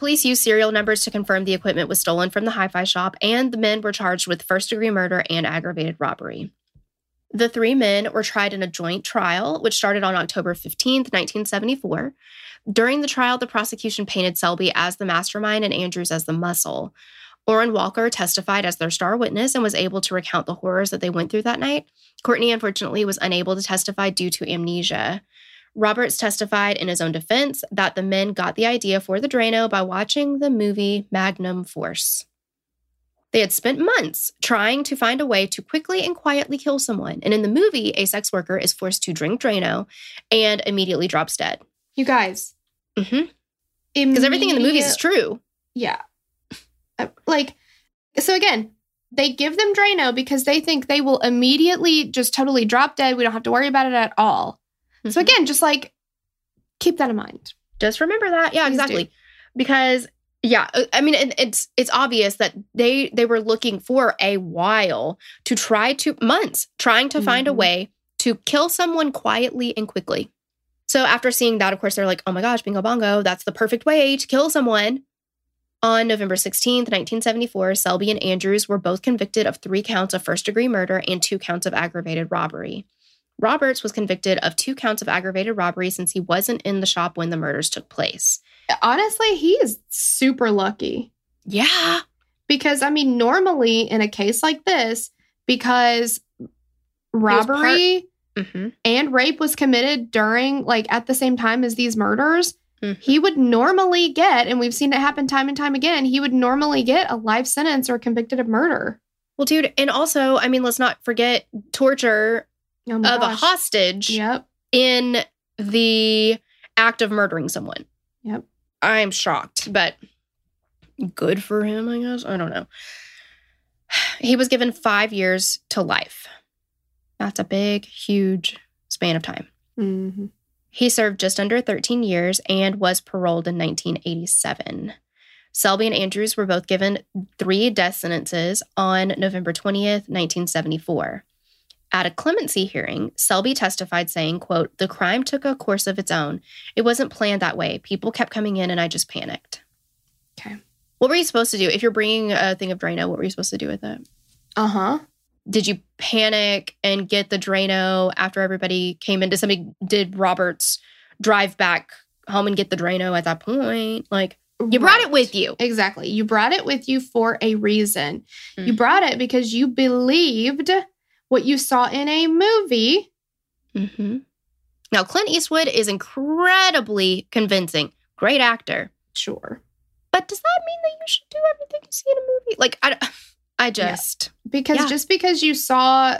Police used serial numbers to confirm the equipment was stolen from the hi fi shop, and the men were charged with first degree murder and aggravated robbery. The three men were tried in a joint trial, which started on October 15th, 1974. During the trial, the prosecution painted Selby as the mastermind and Andrews as the muscle. Orrin Walker testified as their star witness and was able to recount the horrors that they went through that night. Courtney, unfortunately, was unable to testify due to amnesia. Roberts testified in his own defense that the men got the idea for the Drano by watching the movie Magnum Force. They had spent months trying to find a way to quickly and quietly kill someone. And in the movie, a sex worker is forced to drink Drano and immediately drops dead. You guys. Because everything in the movie is true. Yeah. Uh, Like, so again, they give them Drano because they think they will immediately just totally drop dead. We don't have to worry about it at all. So Mhm. again, just like keep that in mind. just remember that yeah Please do. exactly because yeah uh, i mean it, it's it's obvious that they they were looking for a while to try to months trying to find a Mhm. way to kill someone quietly and quickly so after seeing that of course they're like oh my gosh bingo bongo that's the perfect way to kill someone on November 16th, 1974, Selby and Andrews were both convicted of three counts of first degree murder and two counts of aggravated robbery. Roberts was convicted of two counts of aggravated robbery since he wasn't in the shop when the murders took place. Honestly, he is super lucky Yeah. because I mean, normally in a case like this, because was part- robbery Mm-hmm. and rape was committed during like at the same time as these murders, Mhm. he would normally get, and we've seen it happen time and time again, he would normally get a life sentence or convicted of murder. Well, dude, and also, I mean, let's not forget torture Oh of a hostage Yep. in the act of murdering someone. Yep. I'm shocked, but good for him, I guess. I don't know. He was given five years to life. That's a big, huge span of time. hmm He served just under 13 years and was paroled in 1987. Selby and Andrews were both given three death sentences on November 20th, 1974. At a clemency hearing, Selby testified saying, quote, "The crime took a course of its own. It wasn't planned that way. People kept coming in and I just panicked." Okay. What were you supposed to do if you're bringing a thing of Drano? What were you supposed to do with it? Uh huh. Did you panic and get the Drano after everybody came in? Did somebody did Roberts drive back home and get the Drano at that point? Like you brought it with you. Exactly. You brought it with you for a reason. You Mhm. brought it because you believed what you saw in a movie. hmm Now Clint Eastwood is incredibly convincing. Great actor. Sure. But does that mean that you should do everything you see in a movie? Like I, I just Because Yeah. just because you saw,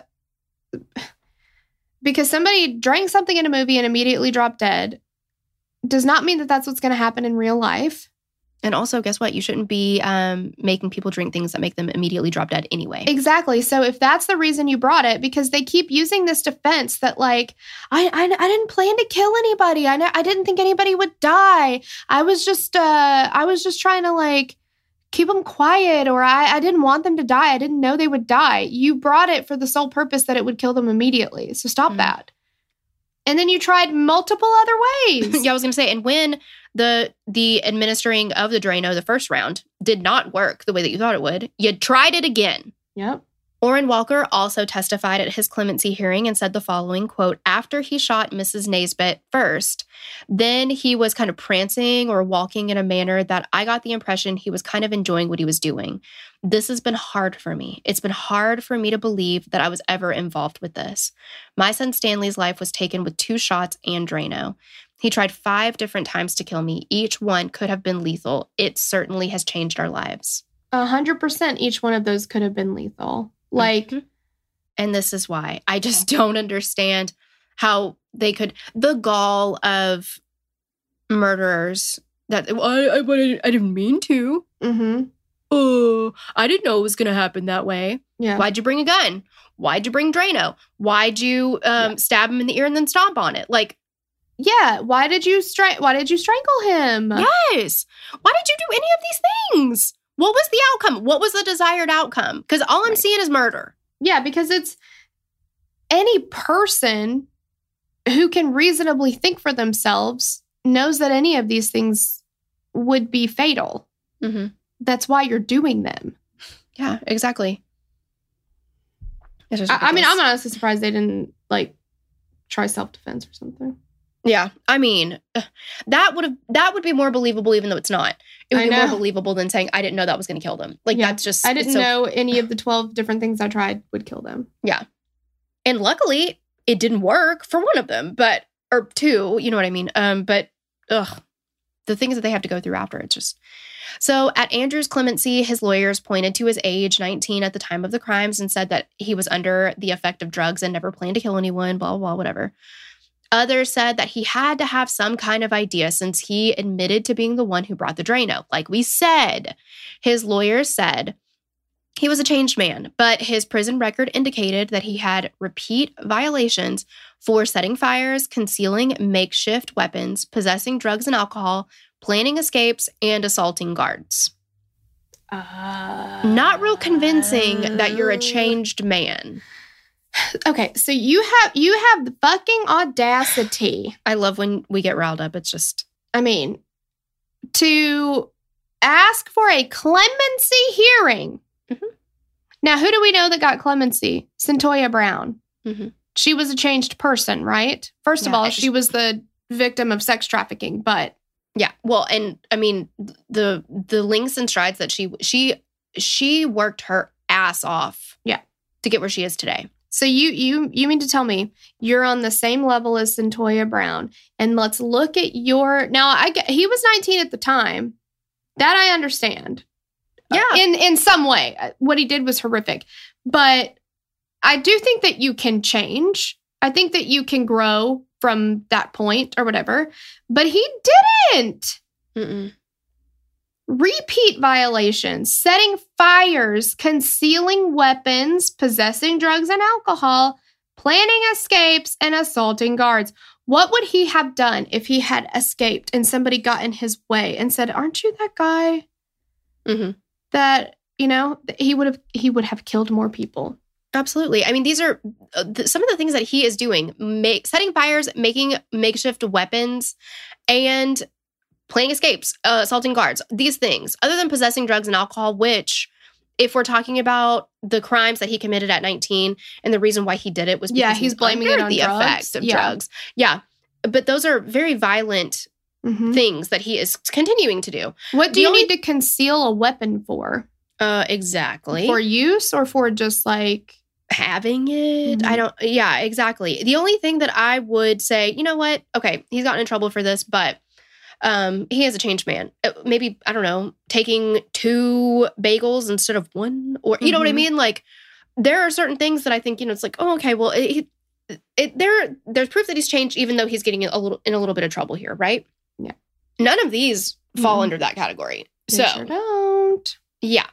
because somebody drank something in a movie and immediately dropped dead, does not mean that that's what's going to happen in real life. And also, guess what? You shouldn't be um, making people drink things that make them immediately drop dead anyway. Exactly. So if that's the reason you brought it, because they keep using this defense that like I I, I didn't plan to kill anybody. I I didn't think anybody would die. I was just uh I was just trying to like keep them quiet or I I didn't want them to die. I didn't know they would die. You brought it for the sole purpose that it would kill them immediately. So stop Mhm. that. And then you tried multiple other ways. yeah, I was going to say, and when the the administering of the Drano the first round did not work the way that you thought it would, you tried it again. Yep. Orrin Walker also testified at his clemency hearing and said the following quote, after he shot Mrs. Naisbitt first, then he was kind of prancing or walking in a manner that I got the impression he was kind of enjoying what he was doing. This has been hard for me. It's been hard for me to believe that I was ever involved with this. My son Stanley's life was taken with two shots and Drano. He tried five different times to kill me. Each one could have been lethal. It certainly has changed our lives. A hundred percent each one of those could have been lethal. Like Mhm. and this is why I just don't understand how they could the gall of murderers that I I, I, I didn't mean to. mm-hmm. Oh, I didn't know it was going to happen that way. Yeah. Why'd you bring a gun? Why'd you bring Drano? Why'd you um, Yeah. stab him in the ear and then stomp on it? Like, Yeah. Why did you strike why did you strangle him? yes. Why did you do any of these things? What was the outcome? What was the desired outcome? Because all I'm Right. seeing is murder. Yeah, because it's any person who can reasonably think for themselves knows that any of these things would be fatal. Mm-hmm. That's why you're doing them. Yeah, exactly. I, I mean. I'm honestly surprised they didn't like try self defense or something. Yeah, I mean, that would have that would be more believable, even though it's not. It would I be more believable than saying I didn't know that was going to kill them. Like Yeah, that's just I didn't so- know any of the 12 different things I tried would kill them. Yeah, and luckily, it didn't work for one of them, but or two. You know what I mean? Um, but ugh, the things that they have to go through after it's just. So at Andrew's clemency, his lawyers pointed to his age, 19 at the time of the crimes, and said that he was under the effect of drugs and never planned to kill anyone. Blah blah, blah whatever. Others said that he had to have some kind of idea since he admitted to being the one who brought the Drano. Like we said, his lawyers said he was a changed man, but his prison record indicated that he had repeat violations for setting fires, concealing makeshift weapons, possessing drugs and alcohol, planning escapes, and assaulting guards. Not real convincing that you're a oh. changed man. Okay, so you have you have the fucking audacity. I love when we get riled up. It's just, I mean, to ask for a clemency hearing. Mhm. Now, who do we know that got clemency? Cyntoia Brown. Mhm. She was a changed person, right? First of all, I she was the victim of sex trafficking, but yeah. Well, and I mean the the links and strides that she she she worked her ass off. Yeah. To get where she is today. So you you you mean to tell me you're on the same level as Cyntoia Brown? And let's look at your now. I get, he was 19 at the time. That I understand. Yeah. in in some way Uh, what he did was horrific but i do think that you can change i think that you can grow from that point or whatever but he didn't Mm-mm. Repeat violations setting fires concealing weapons possessing drugs and alcohol planning escapes and assaulting guards what would he have done if he had escaped and somebody got in his way and said aren't you that guy Mhm. that you know he would have he would have killed more people Absolutely. I mean, these are uh, some of the things that he is doing: make, setting fires, making makeshift weapons, and planning escapes, uh, assaulting guards. These things, other than possessing drugs and alcohol, which, if we're talking about the crimes that he committed at 19, and the reason why he did it was because Yeah, he he's blaming it on the drugs. effect of Yeah. drugs. Yeah, but those are very violent Mhm. things that he is continuing to do. what do The you only- need to conceal a weapon for Uh, exactly. for use or for just like having it. Mhm. I don't, yeah, exactly. The only thing that I would say, you know what? Okay, he's gotten in trouble for this, but um, he is a changed man. Uh, Maybe, I don't know, taking two bagels instead of one, or you know what I Mhm. mean? Like, there are certain things that I think, you know, it's like, oh, okay, well, it, it, there, there's proof that he's changed, even though he's getting a little in a little bit of trouble here, right? Yeah. None of these fall Mhm. under that category. They so, sure don't. yeah.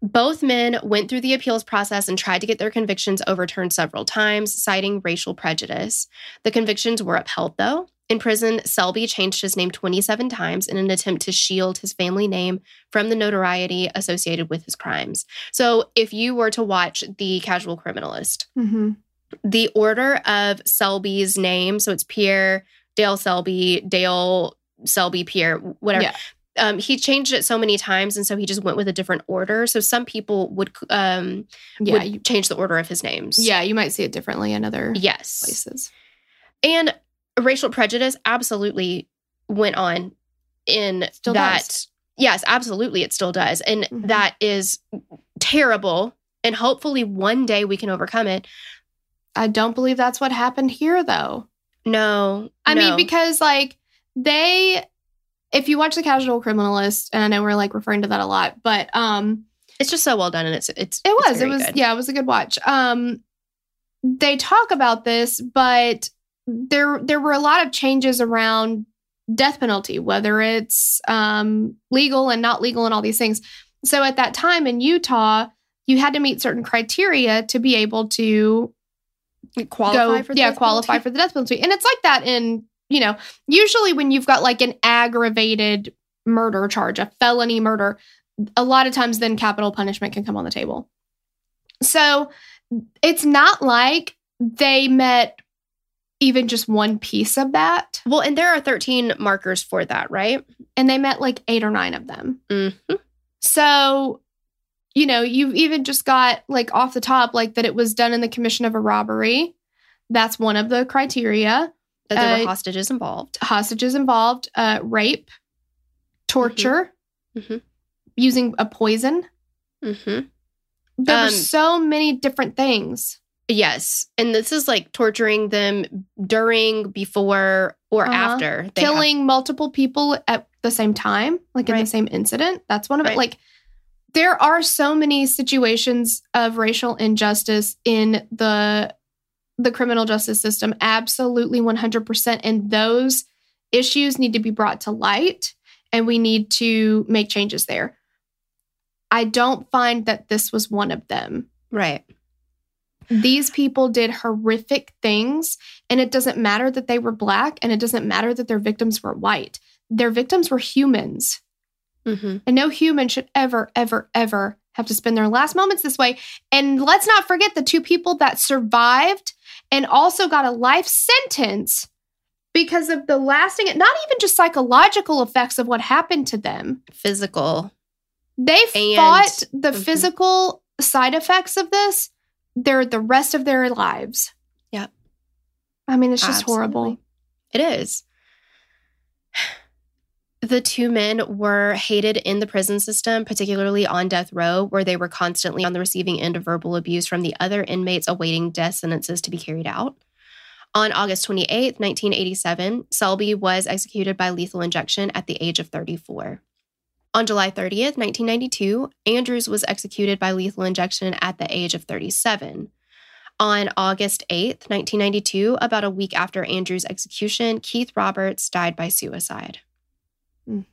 Both men went through the appeals process and tried to get their convictions overturned several times, citing racial prejudice. The convictions were upheld, though. In prison, Selby changed his name 27 times in an attempt to shield his family name from the notoriety associated with his crimes. So, if you were to watch The Casual Criminalist, Mm-hmm. the order of Selby's name, so it's Pierre, Dale Selby, Dale Selby, Pierre, whatever. Yeah. Um, he changed it so many times, and so he just went with a different order. So some people would um Yeah, would you, change the order of his names. yeah, you might see it differently in other Yes. places. And racial prejudice absolutely went on in Still that. does. Yes, absolutely, it still does, and Mhm. that is terrible. And hopefully, one day we can overcome it. I don't believe that's what happened here, though. No, I no. mean, because like they, if you watch the Casual Criminalist, and I know we're like referring to that a lot, but um, it's just so well done, and it's it's it it's was, it was, good. yeah, it was a good watch. Um, they talk about this, but there there were a lot of changes around death penalty, whether it's um legal and not legal, and all these things. So at that time in Utah, you had to meet certain criteria to be able to qualify go, for the yeah qualify penalty? for the death penalty and it's like that in you know usually when you've got like an aggravated murder charge a felony murder a lot of times then capital punishment can come on the table so it's not like they met even just one piece of that Well, and there are 13 markers for that, right? and they met like eight or nine of them Mm-hmm. so you know you've even just got like off the top like that it was done in the commission of a robbery that's one of the criteria That there Uh, were hostages involved. hostages involved, uh, rape, torture, Mhm. using a poison. Mm-hmm. There Um, were so many different things. Yes, and this is like torturing them during, before, or Uh-huh. after they have- Killing multiple people at the same time, like in the same incident. That's one of Right. it. Like, there are so many situations of racial injustice in the the criminal justice system. Absolutely, one hundred percent. And those issues need to be brought to light, and we need to make changes there. I don't find that this was one of them. right. These people did horrific things and it doesn't matter that they were black and it doesn't matter that their victims were white their victims were humans Mm-hmm. and no human should ever ever ever have to spend their last moments this way and let's not forget the two people that survived and also got a life sentence because of the lasting not even just psychological effects of what happened to them Physical. they And- fought the Mhm. physical side effects of this their the rest of their lives. Yep. I mean, it's just horrible. It is. The two men were hated in the prison system, particularly on death row, where they were constantly on the receiving end of verbal abuse from the other inmates awaiting death sentences to be carried out. On August 28th, 1987, Selby was executed by lethal injection at the age of 34. On July 30th, 1992, Andrews was executed by lethal injection at the age of 37. On August 8th, 1992, about a week after Andrew's execution, Keith Roberts died by suicide. Mm.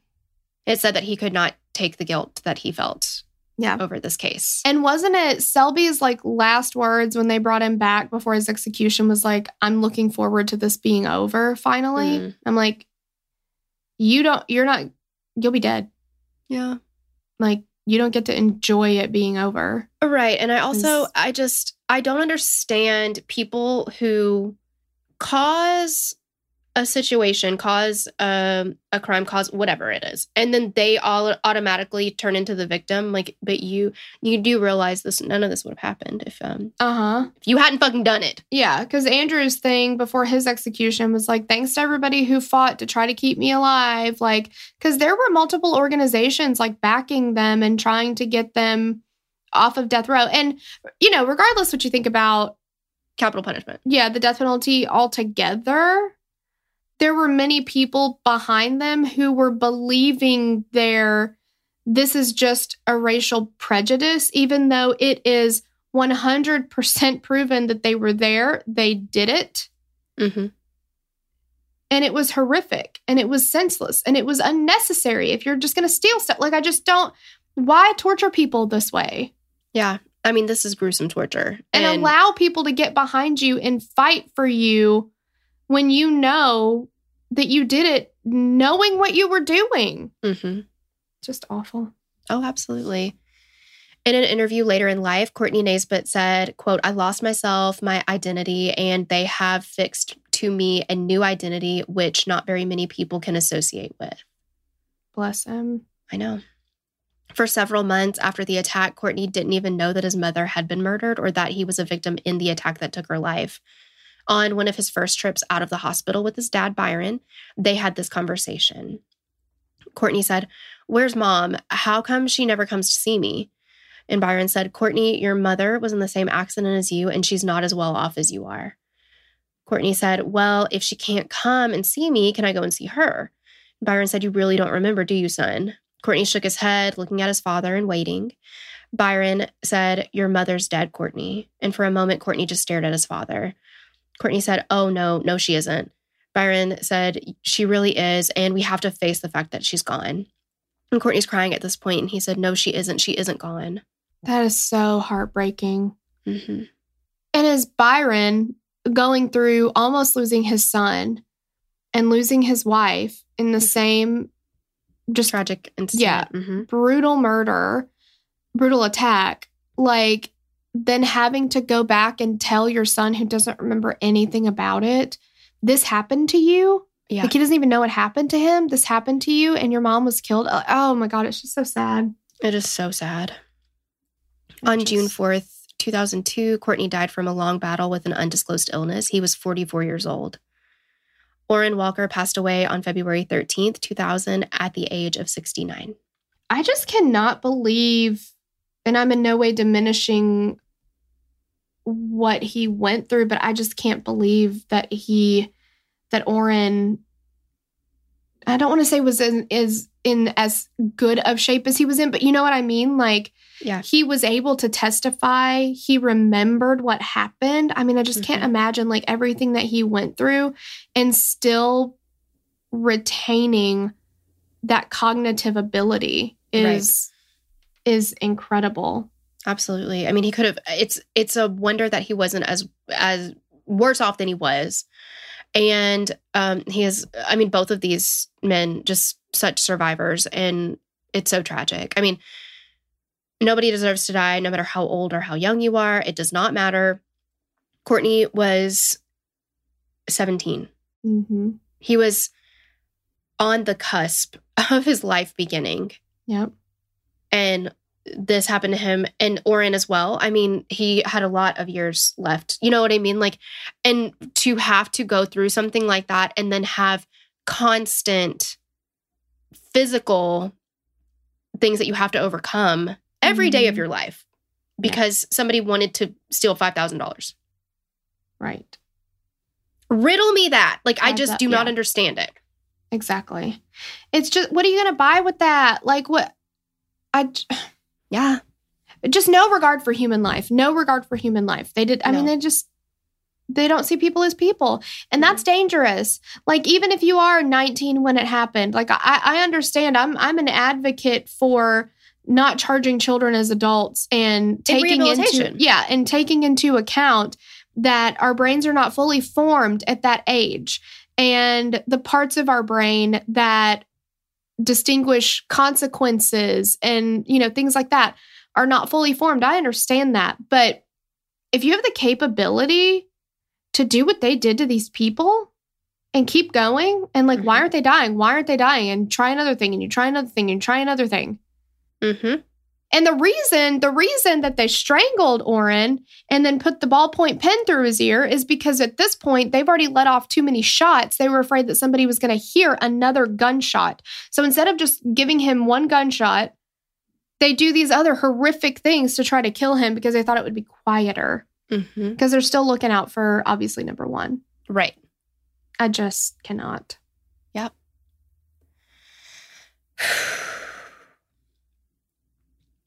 It said that he could not take the guilt that he felt Yeah. over this case. And wasn't it Selby's like last words when they brought him back before his execution was like, I'm looking forward to this being over finally? Mhm. I'm like, you don't, you're not, you'll be dead. Yeah. Like, you don't get to enjoy it being over. Uh, right. And I also, I just, I don't understand people who cause a situation, cause um, a crime, cause whatever it is, and then they all automatically turn into the victim. Like, but you, you do realize this. None of this would have happened if, um, Uh huh. if you hadn't fucking done it. Yeah, because Andrew's thing before his execution was like, thanks to everybody who fought to try to keep me alive. Like, because there were multiple organizations like backing them and trying to get them off of death row. And, you know, regardless what you think about, Capital punishment. yeah, the death penalty altogether, there were many people behind them who were believing their this is just a racial prejudice, even though it is 100% proven that they were there, they did it. Mm-hmm. and it was horrific and it was senseless and it was unnecessary if you're just going to steal stuff like i just don't why torture people this way Yeah. I mean, this is gruesome torture. and, allow people to get behind you and fight for you when you know that you did it knowing what you were doing Mhm. just awful Oh, absolutely. In an interview later in life, Courtney Naisbitt said, quote, I lost myself, my identity, and they have fixed to me a new identity, which not very many people can associate with. bless him I know. For several months after the attack, Courtney didn't even know that his mother had been murdered or that he was a victim in the attack that took her life. On one of his first trips out of the hospital with his dad, Byron, they had this conversation. Courtney said, Where's mom? How come she never comes to see me? And Byron said, Courtney, your mother was in the same accident as you, and she's not as well off as you are. Courtney said, Well, if she can't come and see me, can I go and see her? Byron said, You really don't remember, do you, son? Courtney shook his head, looking at his father and waiting. Byron said, Your mother's dead, Courtney. And for a moment, Courtney just stared at his father. Courtney said, Oh, no, no, she isn't. Byron said, She really is, and we have to face the fact that she's gone. And Courtney's crying at this point, and he said, No, she isn't. She isn't gone. that is so heartbreaking hmm and as byron going through almost losing his son and losing his wife in the same just Tragic incident. Yeah. hmm brutal murder, brutal attack, like then having to go back and tell your son who doesn't remember anything about it, this happened to you. Yeah. Like he doesn't even know what happened to him. This happened to you and your mom was killed. Oh, oh my God, it's just so sad. It is so sad. On Just- June 4th, 2002, Courtney died from a long battle with an undisclosed illness. He was 44 years old. Orrin Walker passed away on February 13th, 2000, at the age of 69. I just cannot believe, and I'm in no way diminishing what he went through, but I just can't believe that he, that Orrin, I don't want to say was in is in as good of shape as he was in, but you know what I mean? Like Yeah. he was able to testify. He remembered what happened. I mean, I just can't Mhm. imagine like everything that he went through and still retaining that cognitive ability is is incredible. Absolutely. I mean, he could have it's it's a wonder that he wasn't as as worse off than he was. And um he is I mean both of these men just such survivors and it's so tragic. I mean, nobody deserves to die no matter how old or how young you are. It does not matter. Courtney was 17. Mm-hmm. He was on the cusp of his life beginning Yep. and this happened to him and Orrin as well. I mean, he had a lot of years left. You know what I mean? Like, and to have to go through something like that and then have constant physical things that you have to overcome every day of Mhm. your life because somebody wanted to steal $5,000. Right. Riddle me that. Like, I Adds just do not understand it. Exactly. It's just what are you going to buy with that? Like what I Yeah. just no regard for human life. No regard for human life. They did I mean they just they don't see people as people. And that's mm-hmm. dangerous. Like even if you are 19 when it happened, like I I understand. I'm I'm an advocate for not charging children as adults and taking into yeah, and taking into account that our brains are not fully formed at that age and the parts of our brain that distinguish consequences and you know things like that are not fully formed. I understand that. But if you have the capability to do what they did to these people and keep going and like why Mhm. aren't they dying? Why aren't they dying? And try another thing and you try another thing and try another thing. Mm-hmm. And the reason, the reason that they strangled Orrin and then put the ballpoint pen through his ear is because at this point they've already let off too many shots. They were afraid that somebody was going to hear another gunshot. So instead of just giving him one gunshot, they do these other horrific things to try to kill him because they thought it would be quieter. Mm-hmm. Because they're still looking out for obviously number one. Right. I just cannot.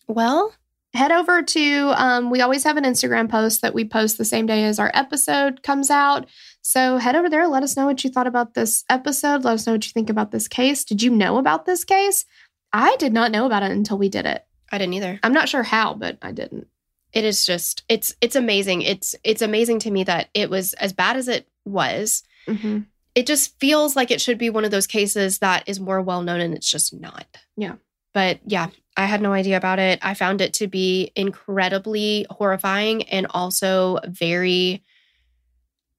Well, head over to, um, we always have an Instagram post that we post the same day as our episode comes out. So head over there, let us know what you thought about this episode. Let us know what you think about this case. Did you know about this case? I did not know about it until we did it. I didn't either. I'm not sure how, but I didn't. It is just it's it's amazing. It's it's amazing to me that it was as bad as it was. Mm-hmm. It just feels like it should be one of those cases that is more well known and it's just not. Yeah. But yeah, I had no idea about it. I found it to be incredibly horrifying and also very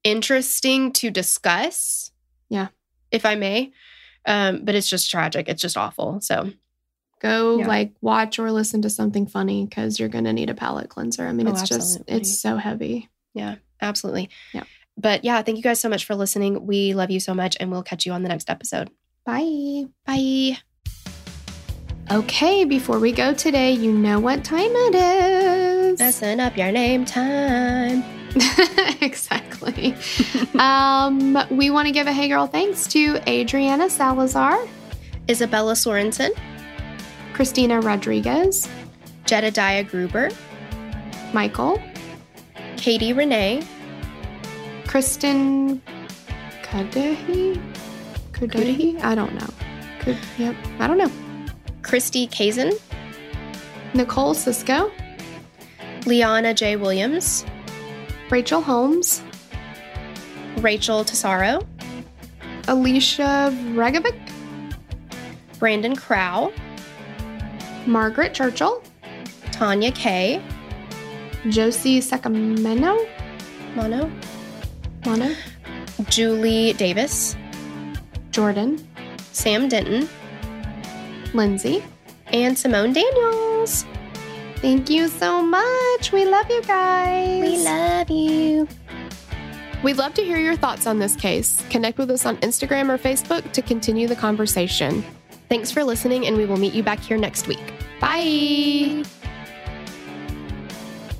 interesting to discuss. Yeah. If I may. Um, but it's just tragic. It's just awful. So Go Yeah. like watch or listen to something funny because you're gonna need a palate cleanser. I mean, Oh, it's just it's so heavy. yeah, absolutely. Yeah. But yeah, thank you guys so much for listening. We love you so much and we'll catch you on the next episode. Bye. Bye. Okay, before we go today, you know what time it is. Messing up your name time. exactly. um, we want to give a hey girl thanks to Adriana Salazar, Isabella Sorensen, Christina Rodriguez, Jedediah Gruber, Michael, Katie Renee, Kristen Kudahi? Kudahi? I don't know. Could, yep, I don't know. Christy Kazin, Nicole Cisco, Liana J. Williams, Rachel Holmes, Rachel Tesaro, Alicia Regovic, Brandon Crow, Margaret Churchill, Tanya Kay, Josie Sacameno, Mono, Mono, Julie Davis, Jordan, Sam Denton, Lindsay. and Simone Daniels. Thank you so much. We love you guys. We love you. We'd love to hear your thoughts on this case. Connect with us on Instagram or Facebook to continue the conversation. Thanks for listening, and we will meet you back here next week. Bye.